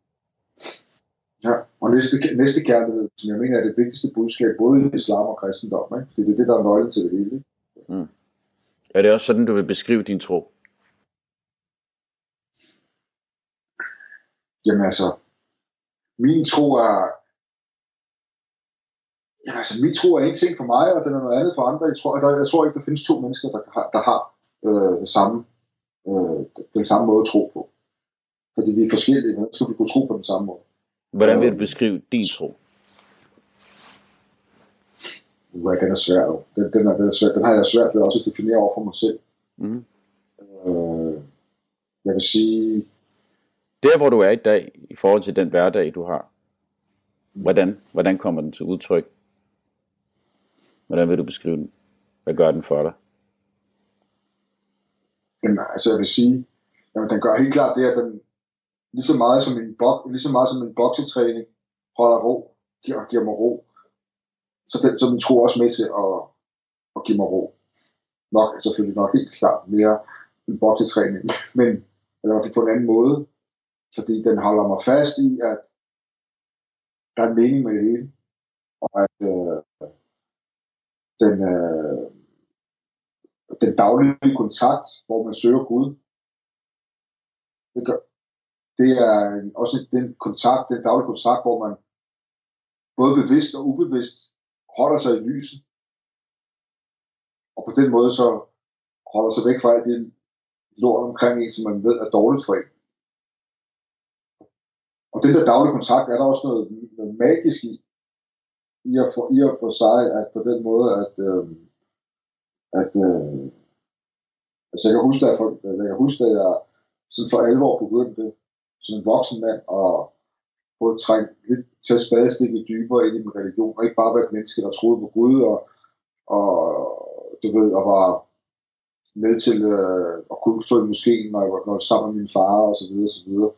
ja, og næste, næste kærlighed, som jeg mener er det vigtigste budskab, både i islam og kristendom, ikke? det er det, der er nøglen til det hele. Mm. Er det også sådan, du vil beskrive din tro? Jamen altså, min tro er, Ja, altså, min tro er en ting for mig, og den er noget andet for andre. Jeg tror, der, jeg tror ikke, der findes to mennesker, der har, der har øh, samme, øh, den samme måde at tro på. Fordi vi er forskellige, men skal vi kunne tro på den samme måde. Hvordan vil du beskrive din tro? Ja, den er svær. Den, den, er, den, er svær. den har jeg svært ved også at definere over for mig selv. Mm. Øh, jeg vil sige... Der, hvor du er i dag, i forhold til den hverdag, du har, hvordan, hvordan kommer den til udtryk? Hvordan vil du beskrive den? Hvad gør den for dig? Jamen, altså jeg vil sige, jamen, den gør helt klart det, at den lige så meget som en, bok, lige så meget som en boksetræning holder ro, giver, giver mig ro. Så den, så den tro også med til at, at give mig ro. Nok, altså, selvfølgelig nok helt klart mere en boksetræning, men eller på en anden måde, fordi den holder mig fast i, at der er en mening med det hele, og at, øh, den, øh, den daglige kontakt, hvor man søger Gud. Det, gør, det er en, også den kontakt, den daglige kontakt, hvor man både bevidst og ubevidst holder sig i lyset. Og på den måde så holder sig væk fra alt det lort omkring en, som man ved er dårligt for en. Og den der daglige kontakt er der også noget, noget magisk i, i og for, i og for sig, at på den måde, at, øh, at øh, altså jeg kan huske, at jeg, jeg kan huske, at jeg sådan for alvor begyndte som en voksen mand at få trængt lidt til at spadestikket dybere ind i min religion, og ikke bare være et menneske, der troede på Gud, og, og du ved, og var med til øh, at kunne stå i moskeen, når jeg var, når jeg sammen med min far, og så videre, og så videre.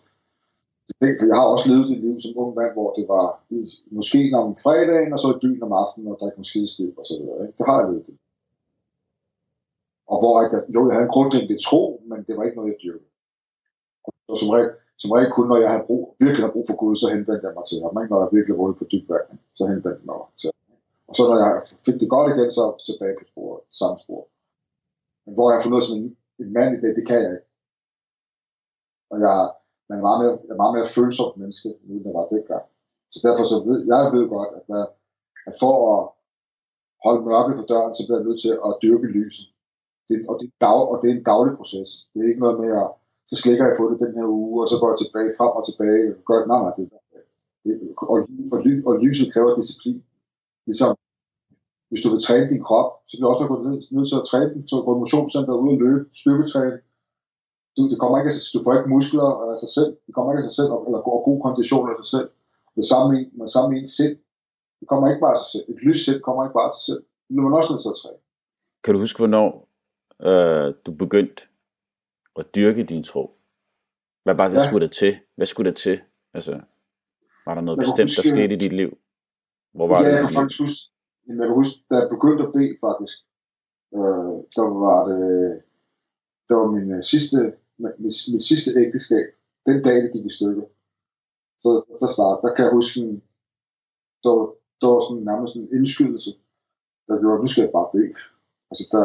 Jeg har også levet et liv som ung mand, hvor det var i moskeen om fredagen, og så i byen om aftenen, og drikke måske stiv, og så videre. Ikke? Det har jeg levet det. Og hvor jeg, jo, jeg havde en grundlæggende tro, men det var ikke noget, jeg dyrkede. Og som regel, som regel kun, når jeg havde brug, virkelig havde brug for Gud, så henvendte jeg mig til ham. Ikke? Når jeg virkelig var på dyb vand, så henvendte jeg mig til ham. Og så når jeg fik det godt igen, så tilbage på sporet, samme spor. Men hvor jeg har fundet som en, en mand i det, det kan jeg ikke. Og jeg, man er meget mere, er meget mere følsomt menneske, nu end jeg var dengang. Så derfor så ved jeg ved godt, at, der, at for at holde mørket på døren, så bliver jeg nødt til at dyrke lyset. Det, og, det er dag, og det er en daglig proces. Det er ikke noget med, at så slikker jeg på det den her uge, og så går jeg tilbage, frem og tilbage. Gør, nej, nej, det, det, og, og, og lyset kræver disciplin. Ligesom hvis du vil træne din krop, så bliver du også nødt til at træne den, så gå i motionscenter ud og løbe, styrketræne. Du, det kommer ikke du får ikke muskler af sig selv, det kommer ikke af sig selv, eller går god kondition af sig selv. Det samme med, samme ens sind. Det kommer ikke bare af sig selv. Et lys sind kommer ikke bare af sig selv. Det bliver man også nødt til at træne. Kan du huske, hvornår øh, du begyndte at dyrke din tro? Hvad var det, ja. skulle der til? Hvad skulle der til? Altså, var der noget jeg bestemt, huske, der skete i dit liv? Hvor var ja, det, jeg kan faktisk huske, jeg kan huske, da jeg begyndte at bede faktisk, øh, der var det, der var min uh, sidste, mit, min sidste ægteskab, den dag, det gik i stykker. Så der start, der kan jeg huske, en, der, der var sådan nærmest en indskydelse, der gjorde, nu skal jeg bare bede. Altså, der,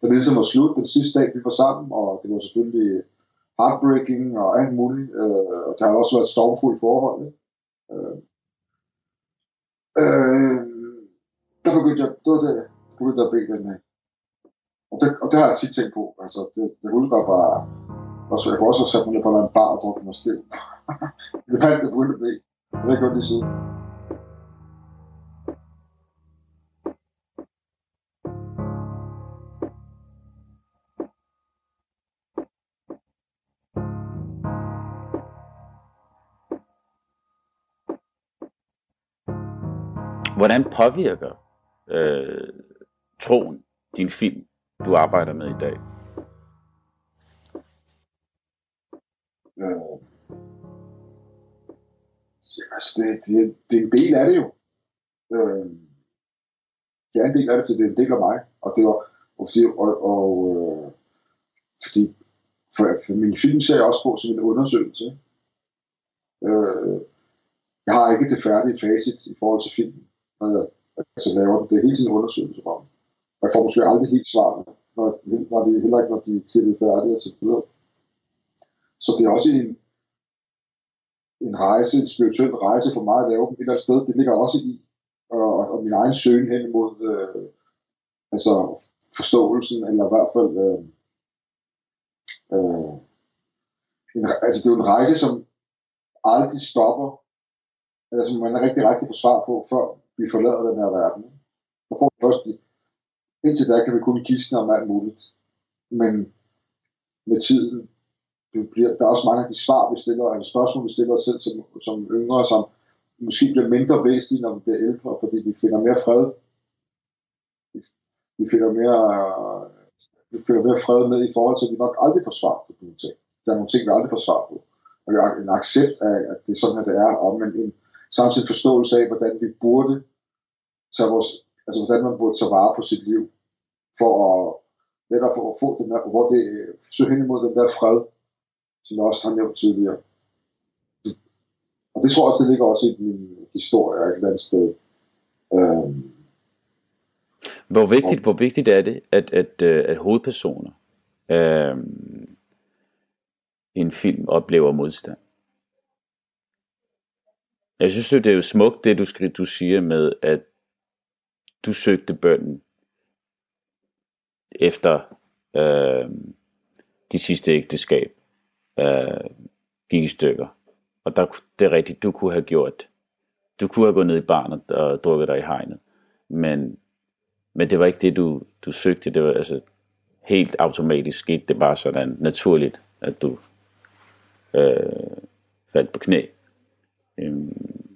der ligesom var slut den sidste dag, vi var sammen, og det var selvfølgelig heartbreaking og alt muligt. Øh, og der har også været stormfuldt forhold. Øh, øh, der begyndte jeg, det var det, jeg at bede den af. Og det, og det har jeg tit tænkt på. Altså, det, det husker bare, og så jeg kunne også have sat mig ned på en bar og drukket mig stiv. det var alt, jeg begyndte at bede. Det har jeg gjort lige siden. Hvordan påvirker øh, troen, din film, du arbejder med i dag? Øh, altså det, det, det er en del af det jo. Øh, det er en del af det, så det er en del af mig. Og det var, og fordi, og, og øh, fordi for, for min film ser jeg også på som en undersøgelse. Øh, jeg har ikke det færdige facit i forhold til filmen, når jeg altså laver det. Det er hele tiden en undersøgelse om. Jeg får måske aldrig helt svaret, når, når de, heller ikke når de er klippet færdige og så videre. Så det er også en, en rejse, en spirituel rejse for mig at lave dem et eller andet sted. Det ligger også i, og, og min egen søgen hen imod øh, altså forståelsen, eller i hvert fald øh, øh, en, altså det er jo en rejse, som aldrig stopper, eller som man er rigtig, rigtig på svar på, før vi forlader den her verden. Og får først, indtil da kan vi kun gisne om alt muligt. Men med tiden, det bliver, der er også mange af de svar, vi stiller, eller spørgsmål, vi stiller os selv som, som yngre, som måske bliver mindre væsentlige, når vi bliver ældre, fordi vi finder mere fred. Vi finder mere, vi finder mere fred med i forhold til, at vi nok aldrig får svar på nogle ting. Der er nogle ting, vi aldrig får svar på. Og vi har en accept af, at det er sådan, at det er, og men en, samtidig forståelse af, hvordan vi burde tage vores, altså hvordan man burde tage vare på sit liv, for at netop for at få den der, hvor det øh, søger hen imod den der fred, som jeg også har nævnt tidligere. Og det tror jeg også, det ligger også i min historie et eller andet sted. Øhm. Hvor vigtigt, hvor vigtigt er det, at, at, øh, at hovedpersoner øhm, i en film oplever modstand? Jeg synes, det er jo smukt, det du, skriver, du siger med, at du søgte bønden efter øh, de sidste ægteskab øh, gik i stykker. Og der, det er rigtigt, du kunne have gjort, du kunne have gået ned i barnet og drukket dig i hegnet. Men, men det var ikke det, du, du søgte. Det var altså helt automatisk skete det bare sådan naturligt, at du øh, faldt på knæ. Øhm,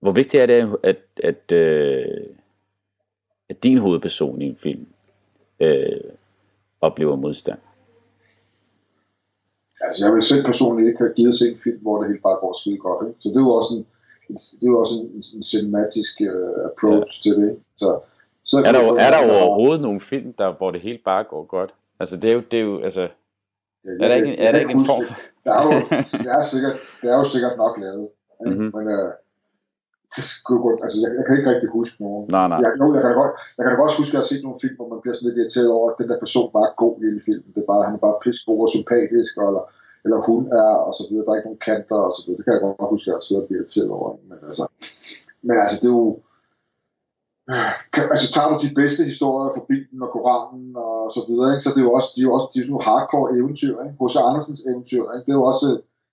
hvor vigtigt er det, at, at, øh, at din hovedperson i en film øh, oplever modstand? Altså, jeg vil selv personligt ikke have givet se en film, hvor det helt bare går skide godt. Ikke? Så det er jo også en, det er jo også en, en cinematisk uh, approach ja. til det. Så, så er der, jo, er der overhovedet nogle film, der, hvor det helt bare går godt? Altså, det er jo, det er jo altså, ja, er der ikke, er der ikke en form? Der er jo, det er, sikkert, det er jo sikkert nok lavet. Mm-hmm. Men uh, det skulle godt, altså, jeg, jeg, kan ikke rigtig huske nogen. Nej, nej. Jeg, jo, jeg, kan da godt, jeg kan da godt huske, at jeg har set nogle film, hvor man bliver sådan lidt irriteret over, at den der person bare er god i hele filmen. Det er bare, han er bare god og sympatisk, eller, eller hun er, og så videre. Der er ikke nogen kanter, og så videre. Det kan jeg godt huske, at jeg sidder og bliver irriteret over. Men altså, men altså det er jo, altså tager du de bedste historier fra Bibelen og Koranen og så videre, ikke? så det er jo også, de er jo også de er sådan nogle hardcore eventyr, ikke? H.C. Andersens eventyr, ikke? det er jo også,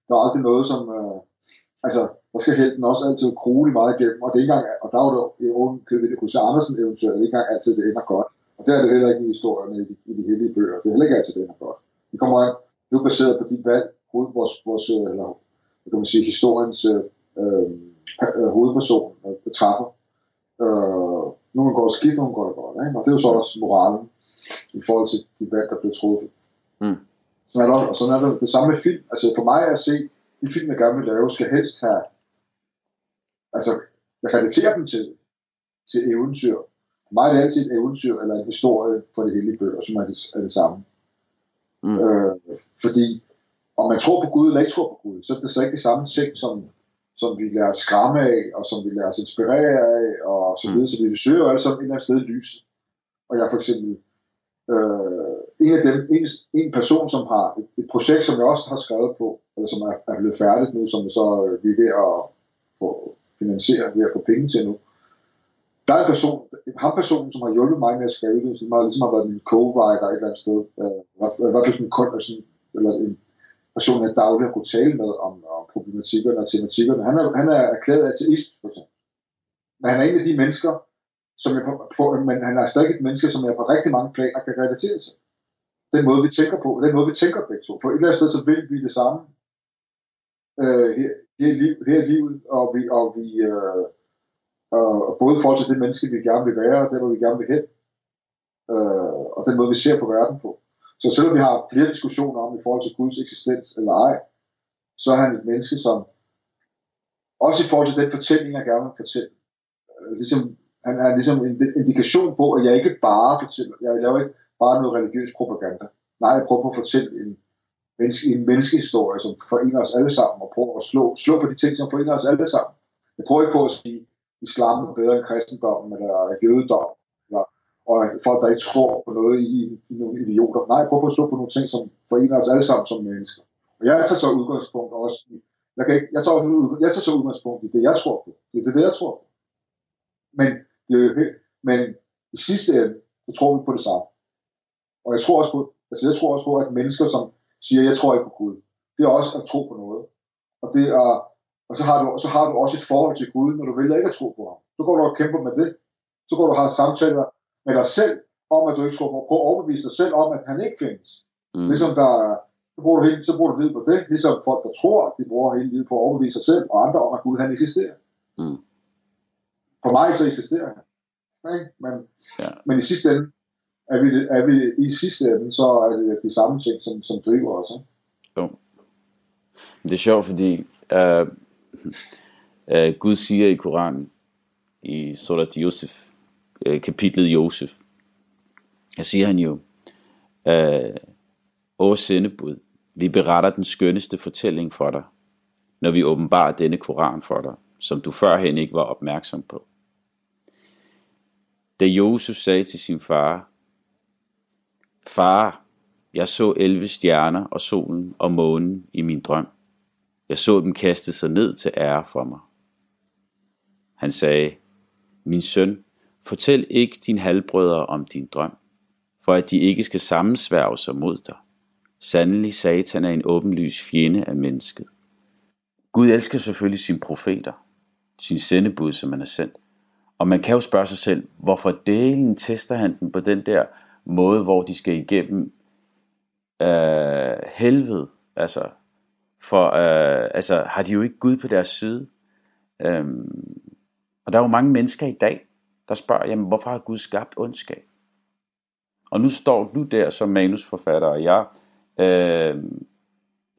der er aldrig noget, som, øh, altså, der skal helten også altid krule meget igennem, og det er ikke engang, og der er jo i oven købet det H.C. Andersen eventyr, det er ikke engang altid, det ender godt. Og det er det heller ikke i historierne i de, i de hellige bøger. Det er heller ikke altid, det ender godt. Det kommer an, det er baseret på dit valg, hoved, vores, vores, øh, eller, kan man sige, historiens øh, øh, hovedperson øh, træffer. Øh, nogle går det skidt, nogle går det godt. Ikke? Og det er jo så også moralen i forhold til de valg, der bliver truffet. Mm. Sådan er det, og sådan er det, det samme med film. Altså for mig at se, de film, jeg gerne vil lave, skal helst have, altså, jeg relaterer dem til, til eventyr. For mig er det altid et eventyr eller en historie for det hele bøger, som er det, er det samme. Mm. Øh, fordi om man tror på Gud eller ikke tror på Gud, så er det så ikke det samme ting, som, som vi lader os skræmme af, og som vi lader os inspirere af, og så videre, mm. så vi søger alle sammen et eller andet sted lys. Og jeg for eksempel, øh, en af dem, en, en person, som har et, et projekt, som jeg også har skrevet på, eller som er, er blevet færdigt nu, som så øh, vi er ved at få finansiere, ved at få penge til nu. Der er en person, ham personen, som har hjulpet mig med at skrive det, som har, ligesom har været min co-writer et eller andet sted, øh, i hvert fald sådan en kund, sådan, eller en person, jeg dagligt har kunne tale med om, om problematikkerne og tematikkerne. Han er, han er erklæret ateist, for eksempel. Men han er en af de mennesker, som jeg på, på, men han er stadig et menneske, som jeg på rigtig mange planer kan relatere til den måde, vi tænker på, den måde, vi tænker begge to. For et eller andet sted, så vil vi det samme øh, her, her, liv, her livet, og vi, og vi øh, øh, både i forhold til det menneske, vi gerne vil være, og det, hvor vi gerne vil hen, øh, og den måde, vi ser på verden på. Så selvom vi har flere diskussioner om i forhold til Guds eksistens eller ej, så er han et menneske, som også i forhold til den fortælling, jeg gerne vil fortælle, øh, ligesom, han er ligesom en indikation på, at jeg ikke bare fortæller, jeg laver ikke bare noget religiøs propaganda. Nej, jeg prøver på at fortælle en, menneske, en menneskehistorie, som forener os alle sammen, og prøver at slå, slå på de ting, som forener os alle sammen. Jeg prøver ikke på at sige, at islam er bedre end kristendommen, eller jødedom, eller, og folk, der ikke tror på noget i, i nogle idioter. Nej, jeg prøver på at slå på nogle ting, som forener os alle sammen som mennesker. Og jeg tager så udgangspunkt også i, jeg, kan ikke, jeg, tager, jeg tager så udgangspunkt i det, jeg tror på. Det er det, jeg tror på. Men, det, men i sidste ende, så tror vi på det samme. Og jeg tror også på, altså jeg tror også på, at mennesker, som siger, jeg tror ikke på Gud, det er også at tro på noget. Og, det er, og så, har du, så har du også et forhold til Gud, når du vælger ikke at tro på ham. Så går du og kæmper med det. Så går du og har samtaler med dig selv, om at du ikke tror på. Prøv at overbevise dig selv om, at han ikke findes. Mm. Ligesom der, så bruger du hele, så bruger du livet på det. Ligesom folk, der tror, de bruger hele livet på at overbevise sig selv og andre om, at Gud han eksisterer. Mm. For mig så eksisterer han. Okay? Men, ja. men i sidste ende, er vi, er vi i sidste ende, så er det de samme ting, som, som driver os. Ikke? Jo. Det er sjovt, fordi uh, uh, Gud siger i Koranen, i Surat Josef, uh, øh, kapitlet Josef, her siger han jo, uh, Åh sendebud, vi beretter den skønneste fortælling for dig, når vi åbenbarer denne koran for dig, som du førhen ikke var opmærksom på. Da Josef sagde til sin far, Far, jeg så 11 stjerner og solen og månen i min drøm. Jeg så dem kaste sig ned til ære for mig. Han sagde, Min søn, fortæl ikke din halvbrødre om din drøm, for at de ikke skal sammensværge sig mod dig. Sandelig Satan er en åbenlys fjende af mennesket. Gud elsker selvfølgelig sine profeter, sin sendebud, som han har sendt. Og man kan jo spørge sig selv, hvorfor delen tester han den på den der måde, hvor de skal igennem øh, helvede. Altså, for øh, altså, har de jo ikke Gud på deres side. Øhm, og der er jo mange mennesker i dag, der spørger, jamen, hvorfor har Gud skabt ondskab? Og nu står du der som manusforfatter, og jeg øh,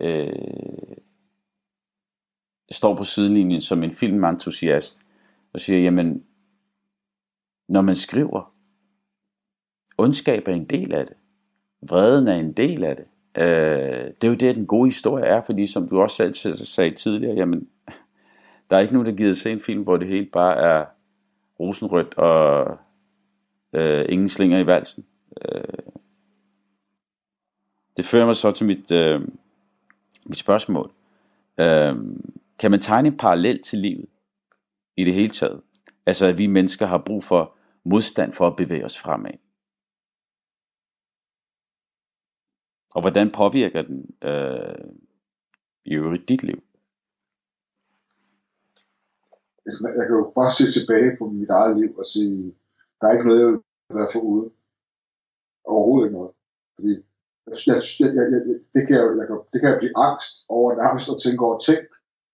øh, står på sidelinjen som en filmentusiast og siger, jamen, når man skriver, ondskab er en del af det. Vreden er en del af det. Øh, det er jo det, den gode historie er, fordi som du også selv sagde tidligere, jamen, der er ikke nogen, der gider se en film, hvor det hele bare er rosenrødt og øh, ingen slinger i valsen. Øh, det fører mig så til mit, øh, mit spørgsmål. Øh, kan man tegne en parallel til livet i det hele taget? Altså at vi mennesker har brug for modstand for at bevæge os fremad. Og hvordan påvirker den øh, i øvrigt dit liv? Jeg kan jo bare se tilbage på mit eget liv og sige, der er ikke noget, jeg vil være for ude. Overhovedet ikke noget. Fordi jeg, jeg, jeg, jeg, det, kan jeg, jeg kan, det kan jeg blive angst over nærmest at tænke over ting,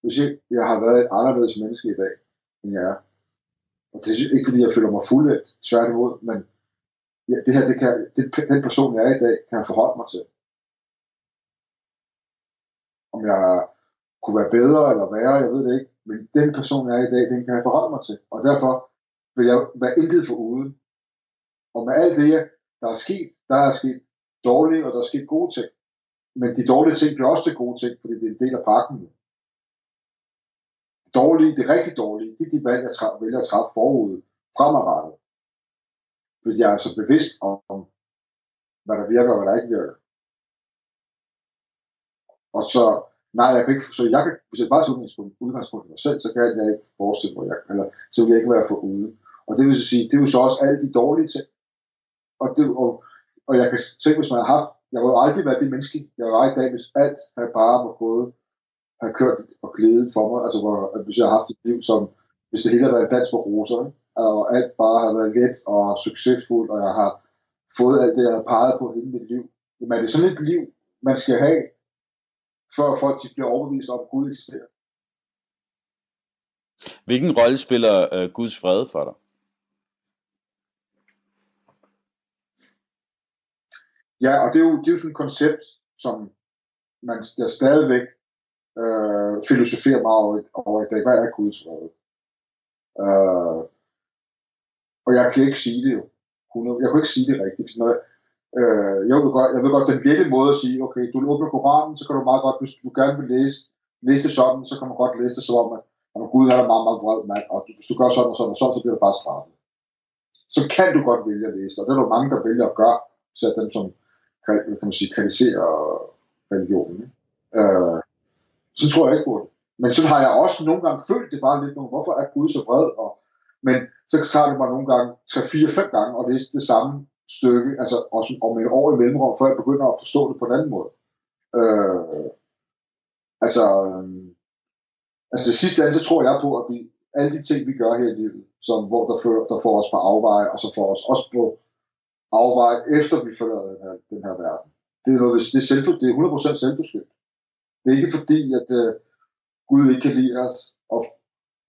hvis jeg, jeg har været et anderledes menneske i dag, end jeg er. Og det er ikke fordi, jeg føler mig fuldt tværtimod, men ja, det her, det kan, det, den person, jeg er i dag, kan jeg forholde mig til. Om jeg kunne være bedre eller værre, jeg ved det ikke, men den person, jeg er i dag, den kan jeg forholde mig til. Og derfor vil jeg være intet for uden. Og med alt det, der er sket, der er sket dårlige, og der er sket gode ting. Men de dårlige ting bliver også til gode ting, fordi det er en del af pakken. Det dårlige, det rigtig dårlige, det er de valg, jeg træ- vælger at træffe forud, fremadrettet. Fordi jeg er så bevidst om, hvad der virker og hvad der ikke virker. Og så, nej, jeg kan ikke, så jeg kan, hvis jeg bare tager udgangspunkt, udgangspunkt i mig selv, så kan jeg ikke forestille mig, jeg, eller så vil jeg ikke være for ude. Og det vil så sige, det er jo så også alle de dårlige ting. Og, det, og, og jeg kan tænke, hvis man har haft, jeg har aldrig været det menneske, jeg var i dag, hvis alt havde bare var gået, have kørt og glædet for mig, altså hvor, at hvis jeg har haft et liv, som, hvis det hele har været dans på roser, og alt bare har været let og succesfuldt, og jeg har fået alt det, jeg har peget på hele mit liv. Men er det sådan et liv, man skal have, før folk de bliver overbevist om, at Gud eksisterer? Hvilken rolle spiller øh, Guds fred for dig? Ja, og det er jo, det er jo sådan et koncept, som man der stadigvæk øh, filosoferer meget over, over i dag. Hvad er Guds fred? Øh, og jeg kan ikke sige det jo. 100, jeg kan ikke sige det rigtigt. Når, øh, jeg, vil godt, jeg vil godt den lette måde at sige, okay, du åbner Koranen, så kan du meget godt, hvis du gerne vil læse, læse det sådan, så kan man godt læse det som om, at at Gud er meget, meget vred mand, og hvis du gør sådan og sådan og sådan, så bliver det bare straffet. Så kan du godt vælge at læse det, og det er der mange, der vælger at gøre, så dem som kan man sige, kritiserer religionen. Øh, så tror jeg ikke på det. Men så har jeg også nogle gange følt det bare lidt, hvorfor er Gud så vred? Og, men så tager det mig nogle gange 3-4-5 gange og læse det samme stykke, altså også om et år i mellemrum, før jeg begynder at forstå det på en anden måde. Øh, altså, øh, altså det sidste andet, så tror jeg på, at vi, alle de ting, vi gør her i livet, som, hvor der, fører, der får os på afveje, og så får os også på afveje, efter vi forlader den her, den her verden. Det er, noget, det er, selv, det er 100% selvforskyldt. Det er ikke fordi, at øh, Gud ikke kan lide os, og,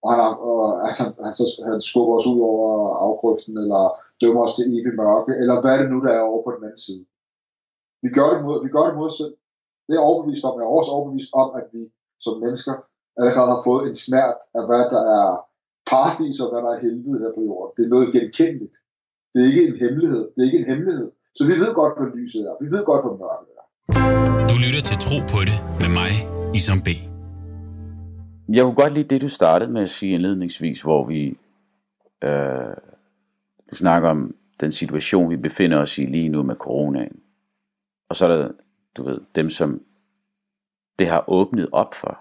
og, han, og altså, han, han skubber os ud over afgrøften, eller dømmer os til evig mørke, eller hvad er det nu, der er over på den anden side. Vi gør det mod, vi gør det mod selv. Det er overbevist om. Jeg er også overbevist om, at vi som mennesker allerede har fået en snært af, hvad der er paradis og hvad der er helvede her på jorden. Det er noget genkendeligt. Det er ikke en hemmelighed. Det er ikke en hemmelighed. Så vi ved godt, hvad lyset er. Vi ved godt, hvad mørket er. Du lytter til Tro på det med mig, Isam B. Jeg kunne godt lide det, du startede med at sige indledningsvis, hvor vi, øh, du snakker om den situation, vi befinder os i lige nu med coronaen. Og så er der, du ved, dem som det har åbnet op for.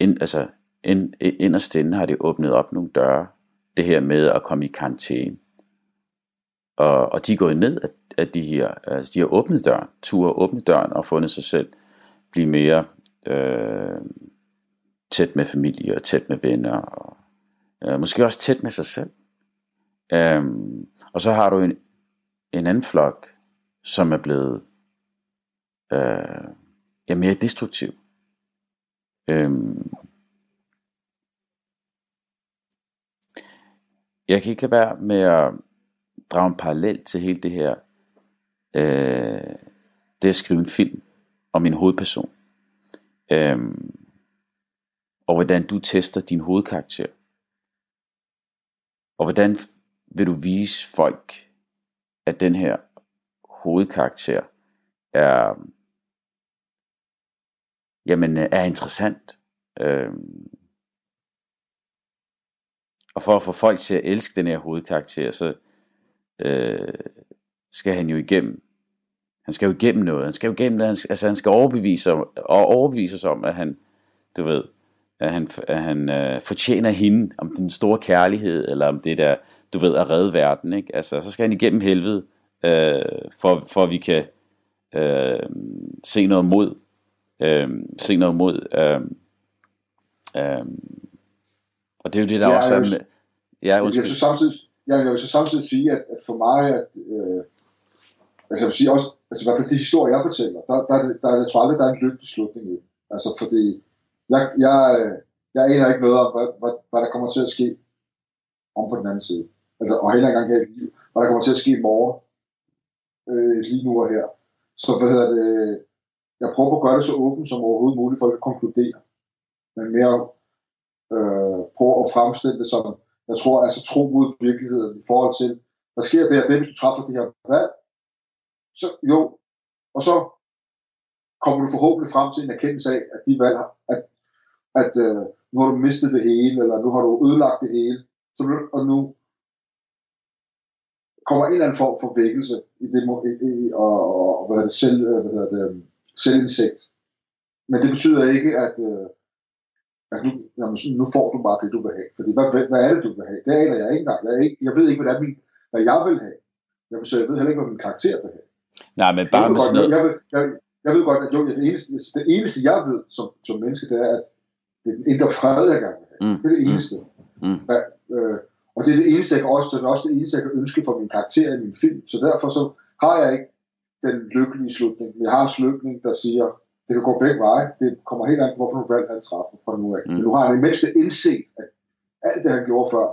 Ind, altså, ind, inderst inde har det åbnet op nogle døre. Det her med at komme i karantæne. Og, og de er gået ned af, af de her, altså de har åbnet døren, tur åbne døren og fundet sig selv blive mere øh, tæt med familie og tæt med venner og øh, måske også tæt med sig selv. Øhm, og så har du en, en anden flok, som er blevet øh, ja, mere destruktiv. Øhm, jeg kan ikke lade være med at drage en parallel til hele det her, øh, det at skrive en film om min hovedperson. Øhm, og hvordan du tester din hovedkarakter. Og hvordan vil du vise folk, at den her hovedkarakter er, jamen, er interessant. Øhm, og for at få folk til at elske den her hovedkarakter, så øh, skal han jo igennem. Han skal jo igennem noget. Han skal jo igennem noget. Han skal, altså han skal overbevise, og overbevise sig om, at han, du ved, at han, at han øh, fortjener hende, om den store kærlighed, eller om det der, du ved, at redde verden, ikke? Altså, så skal han igennem helvede, øh, for, for at vi kan øh, se noget mod, øh, se noget mod, øh, øh, og det er jo det, der ja, også er med, ja, jeg, vil så samtidig, jeg, jeg vil så samtidig sige, at, at for mig, at, øh, altså jeg vil sige også, altså i hvert fald de historier, jeg fortæller, der, der, der, der, jeg tror aldrig, der er en lykkelig slutning i. Altså fordi, jeg, jeg, jeg aner ikke noget om, hvad, hvad, hvad der kommer til at ske om på den anden side. Altså, og heller ikke engang her i liv, hvad der kommer til at ske i morgen, øh, lige nu og her. Så hvad hedder det, jeg prøver at gøre det så åbent som overhovedet muligt, for at konkludere. Men mere øh, prøve at fremstille det som, jeg tror, altså tro mod virkeligheden i forhold til, der sker det her, det hvis du træffer det her valg, så jo, og så kommer du forhåbentlig frem til en erkendelse af, at de valg, at at øh, nu har du mistet det hele, eller nu har du ødelagt det hele, så, og nu kommer en eller anden form for vækkelse i det, i, i, og, og, og hvad det, selv, øh, hvad det, selvindsigt. Men det betyder ikke, at, øh, at nu, jamen, nu får du bare det, du vil have. Fordi hvad, hvad er det, du vil have? Det aner jeg ikke engang. Jeg, ikke, jeg ved ikke, hvad, det er, min, hvad jeg vil have. Jeg, så jeg ved heller ikke, hvad min karakter vil have. Nej, men bare med sådan noget. Jeg, jeg, jeg, jeg ved godt, at jo, det, eneste, det eneste, jeg ved som, som menneske, det er, at det er den indre fred, jeg gerne vil have. Mm. Det er det eneste. Mm. Ja, øh, og det er det eneste, jeg kan også, det er også det eneste, jeg kan ønske for min karakter i min film. Så derfor så har jeg ikke den lykkelige slutning. Men jeg har en slutning, der siger, det kan gå begge veje. Det kommer helt an på, hvorfor nogle valg han træffer fra nu af. Mm. Men nu har han i mindste indset, at alt det, han gjorde før,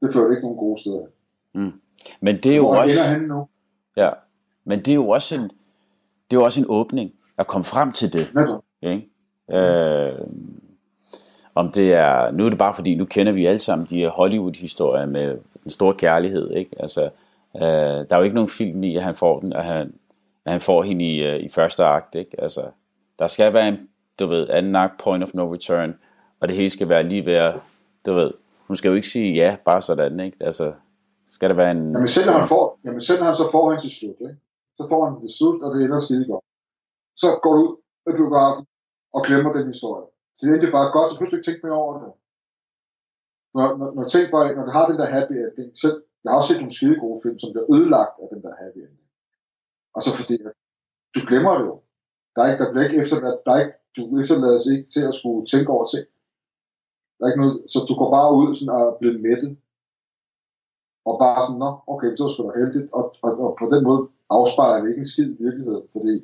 det fører ikke nogen gode steder. Mm. Men det er jo Hvor også... han nu? Ja, men det er jo også en, det er jo også en åbning at komme frem til det. Netop. Ikke? Øh, om det er, nu er det bare fordi, nu kender vi alle sammen de her Hollywood-historier med en stor kærlighed, ikke? Altså, øh, der er jo ikke nogen film i, at han får den, at han, at han får hende i, øh, i første akt, ikke? Altså, der skal være en, du ved, anden akt, point of no return, og det hele skal være lige ved du ved, hun skal jo ikke sige ja, bare sådan, ikke? Altså, skal der være en... Jamen selv når han får, jamen selv når han så får hende til slut, ikke? Så får han det slut, og det ender skide godt. Så går du ud af biografen og glemmer den historie. Det er bare godt, så pludselig ikke tænke mere over det. Når, når, når, tænk bare, når du har den der happy ending, så jeg har også set nogle skide gode film, som bliver ødelagt af den der happy ending. Og så fordi, du glemmer det jo. Der er ikke, der bliver ikke efterladt, der er ikke, du efterlades ikke til at skulle tænke over ting. Der er ikke noget, så du går bare ud sådan og bliver mættet. Og bare sådan, nå, okay, det skal sgu da heldigt. Og, og, og, på den måde afspejler det ikke en skid virkelighed, fordi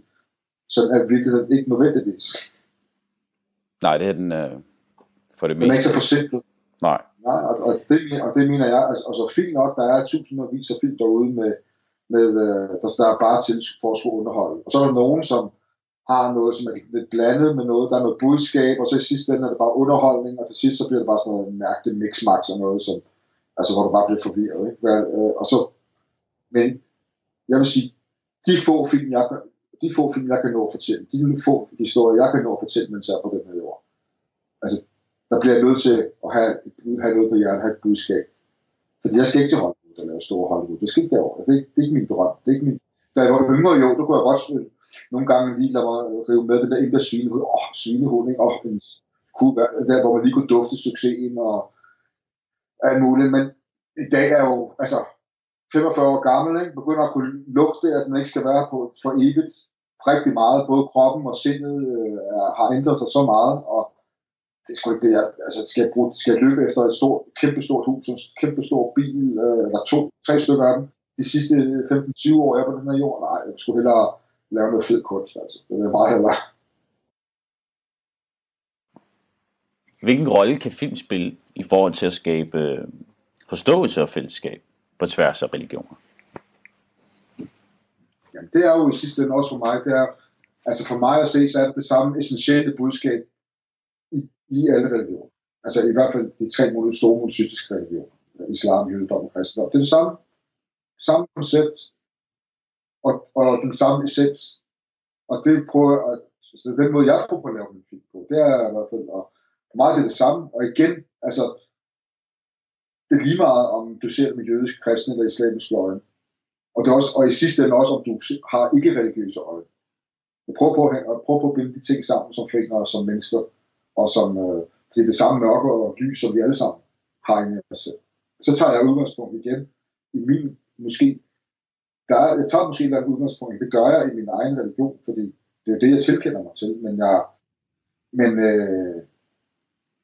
sådan er virkeligheden ikke nødvendigvis. Nej, det er den øh, for det meste. Den er ikke så forsimplet. Nej. Nej, og, og, det, og det mener jeg, altså, altså fint nok, der er tusindvis af film derude med, med øh, der, der er bare til for at skulle underholde. Og så er der nogen, som har noget, som er lidt blandet med noget, der er noget budskab, og så i sidste ende er det bare underholdning, og til sidst så bliver det bare sådan noget mærkeligt mix-max og noget, som, altså hvor du bare bliver forvirret. Ikke? Øh, og så, men jeg vil sige, de få film, jeg, de få film, jeg kan nå at fortælle, de få historier, jeg kan nå at fortælle, mens jeg er på den her jord. Altså, der bliver jeg nødt til at have, have noget på hjertet, have et budskab. Fordi jeg skal ikke til Hollywood og lave store Hollywood. Det skal ikke derovre. Det er, det er ikke min drøm. Det er ikke min... Da jeg var yngre, jo, der kunne jeg godt øh, nogle gange lige lade mig rive med den der indre svinehund. Åh, oh, svinehund, ikke? Åh, oh, kunne være, der, hvor man lige kunne dufte succesen og alt muligt. Men i dag er jo, altså, 45 år gammel, ikke? begynder at kunne lugte, at man ikke skal være på for evigt. Rigtig meget, både kroppen og sindet øh, har ændret sig så meget, og det er sgu ikke det, jeg, altså skal jeg, bruge, skal jeg løbe efter et stort, kæmpestort hus, en kæmpestor bil, øh, eller to, tre stykker af dem, de sidste 15-20 år, jeg er på den her jord, nej, jeg skulle hellere lave noget fed kunst, altså. Det er meget hellere. Hvilken rolle kan film spille i forhold til at skabe øh, forståelse og fællesskab på tværs af religioner? Jamen, det er jo i sidste ende også for mig, det er, altså for mig at se, så er det det samme essentielle budskab i, i alle religioner. Altså i hvert fald de tre mulige store monoteistiske religioner. Islam, jødedom og kristendom. Det er det samme, samme koncept og, og den samme essens. Og det prøver at, så den måde, jeg prøver at lave min film på, det er i hvert fald, og for mig det er det samme. Og igen, altså, det er lige meget, om du ser det med jødisk, kristne eller islamiske løgn. Og, det er også, og i sidste ende også, om du har ikke-religiøse øje. Jeg prøver på, at, prøver på at binde de ting sammen som forener og som mennesker, og som, øh, det er det samme mørke og lys, som vi alle sammen har i os selv. Så tager jeg udgangspunkt igen i min, måske, der er, jeg tager måske et udgangspunkt, det gør jeg i min egen religion, fordi det er jo det, jeg tilkender mig til, men jeg, men øh,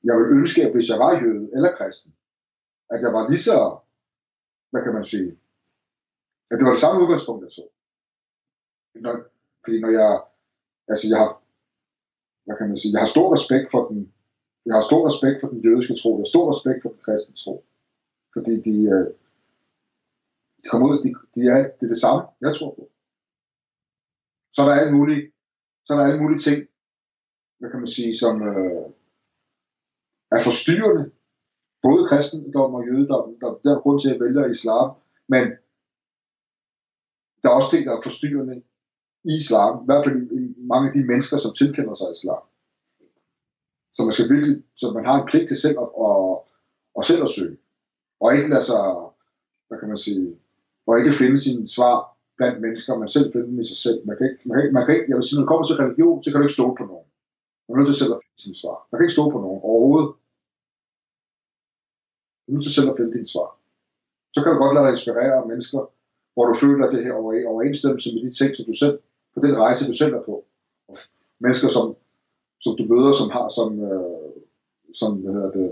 jeg vil ønske, at hvis jeg var jøde eller kristen, at jeg var lige så, hvad kan man sige, Ja, det var det samme udgangspunkt, jeg tog. Når, fordi når jeg, altså jeg har, hvad kan man sige, jeg har stor respekt for den, jeg har stor respekt for den jødiske tro, jeg har stor respekt for den kristne tro, fordi de, øh, de kommer ud, de, de er, det er det samme, jeg tror på. Så er der alle mulige, så er der alle mulige ting, hvad kan man sige, som øh, er forstyrrende både kristendom og jødedom. Der, der er grund til at vælge islam, men der er også ting, der er forstyrrende i islam, i hvert fald i mange af de mennesker, som tilkender sig islam. Så man skal virkelig, så man har en pligt til selv at, at, at selv at søge. Og ikke lade sig, hvad kan man sige, og ikke finde sine svar blandt mennesker, man selv finder dem i sig selv. Man kan ikke, man kan ikke, man kan ikke jeg vil sige, når det kommer til religion, så kan du ikke stole på nogen. Man er nødt til selv at finde sine svar. Man kan ikke stole på nogen overhovedet. Du er nødt til selv at finde dit svar. Så kan du godt lade dig inspirere af mennesker, hvor du føler det her overensstemmelse med de ting, som du selv, på den rejse, du selv er på. Og mennesker, som, som du møder, som har, som, øh, som hvad hedder det,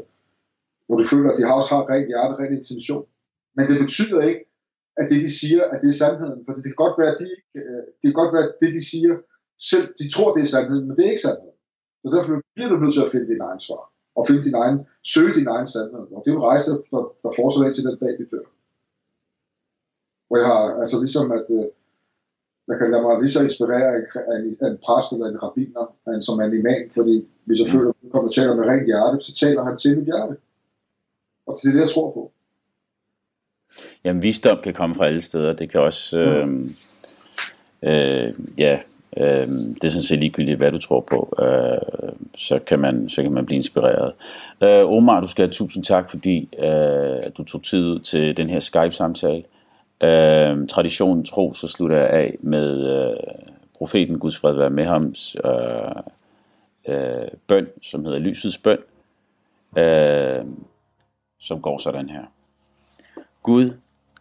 hvor du føler, at de har også har rent hjerte, rent intention. Men det betyder ikke, at det, de siger, at det er sandheden. For det kan godt være, at de, øh, det kan godt være, at det, de siger, selv de tror, det er sandheden, men det er ikke sandheden. Så derfor bliver du nødt til at finde din egen svar og finde din egen, søge din egen sandhed. Og det er jo en rejse, der, der fortsætter til den dag, vi dør. Hvor jeg har, altså ligesom at, øh, jeg kan lade mig lige så inspirere af en, en, en præst eller en rabbiner, en, som er en imam, fordi hvis jeg føler, at du kommer og taler med rent hjerte, så taler han til mit hjerte. Og er det, jeg tror på. Jamen, visdom kan komme fra alle steder. Det kan også, øh, øh, ja, Øh, det er sådan set ligegyldigt, hvad du tror på. Øh, så, kan man, så kan man blive inspireret. Øh, Omar, du skal have tusind tak, fordi øh, du tog tid til den her Skype-samtale. Øh, traditionen tro, så slutter jeg af med øh, profeten Guds fred være med hams øh, øh, bøn, som hedder Lysets bøn, øh, som går sådan her. Gud,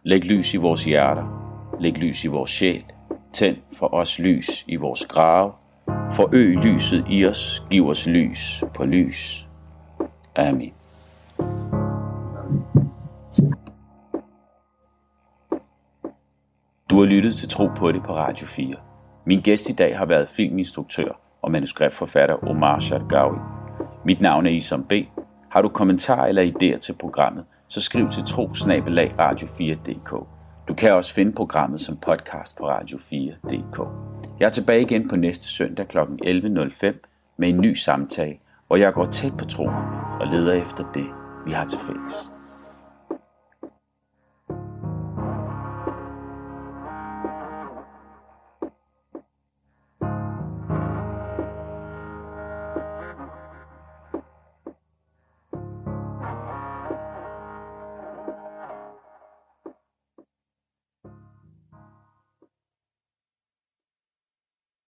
læg lys i vores hjerter, læg lys i vores sjæl, Tænd for os lys i vores grave. Forøg lyset i os. Giv os lys på lys. Amen. Du har lyttet til Tro på det på Radio 4. Min gæst i dag har været filminstruktør og manuskriptforfatter Omar Shargawi. Mit navn er Isam B. Har du kommentarer eller idéer til programmet, så skriv til trosnabelag radio4.dk. Du kan også finde programmet som podcast på radio4.dk. Jeg er tilbage igen på næste søndag kl. 11.05 med en ny samtale, hvor jeg går tæt på troen og leder efter det, vi har til fælles.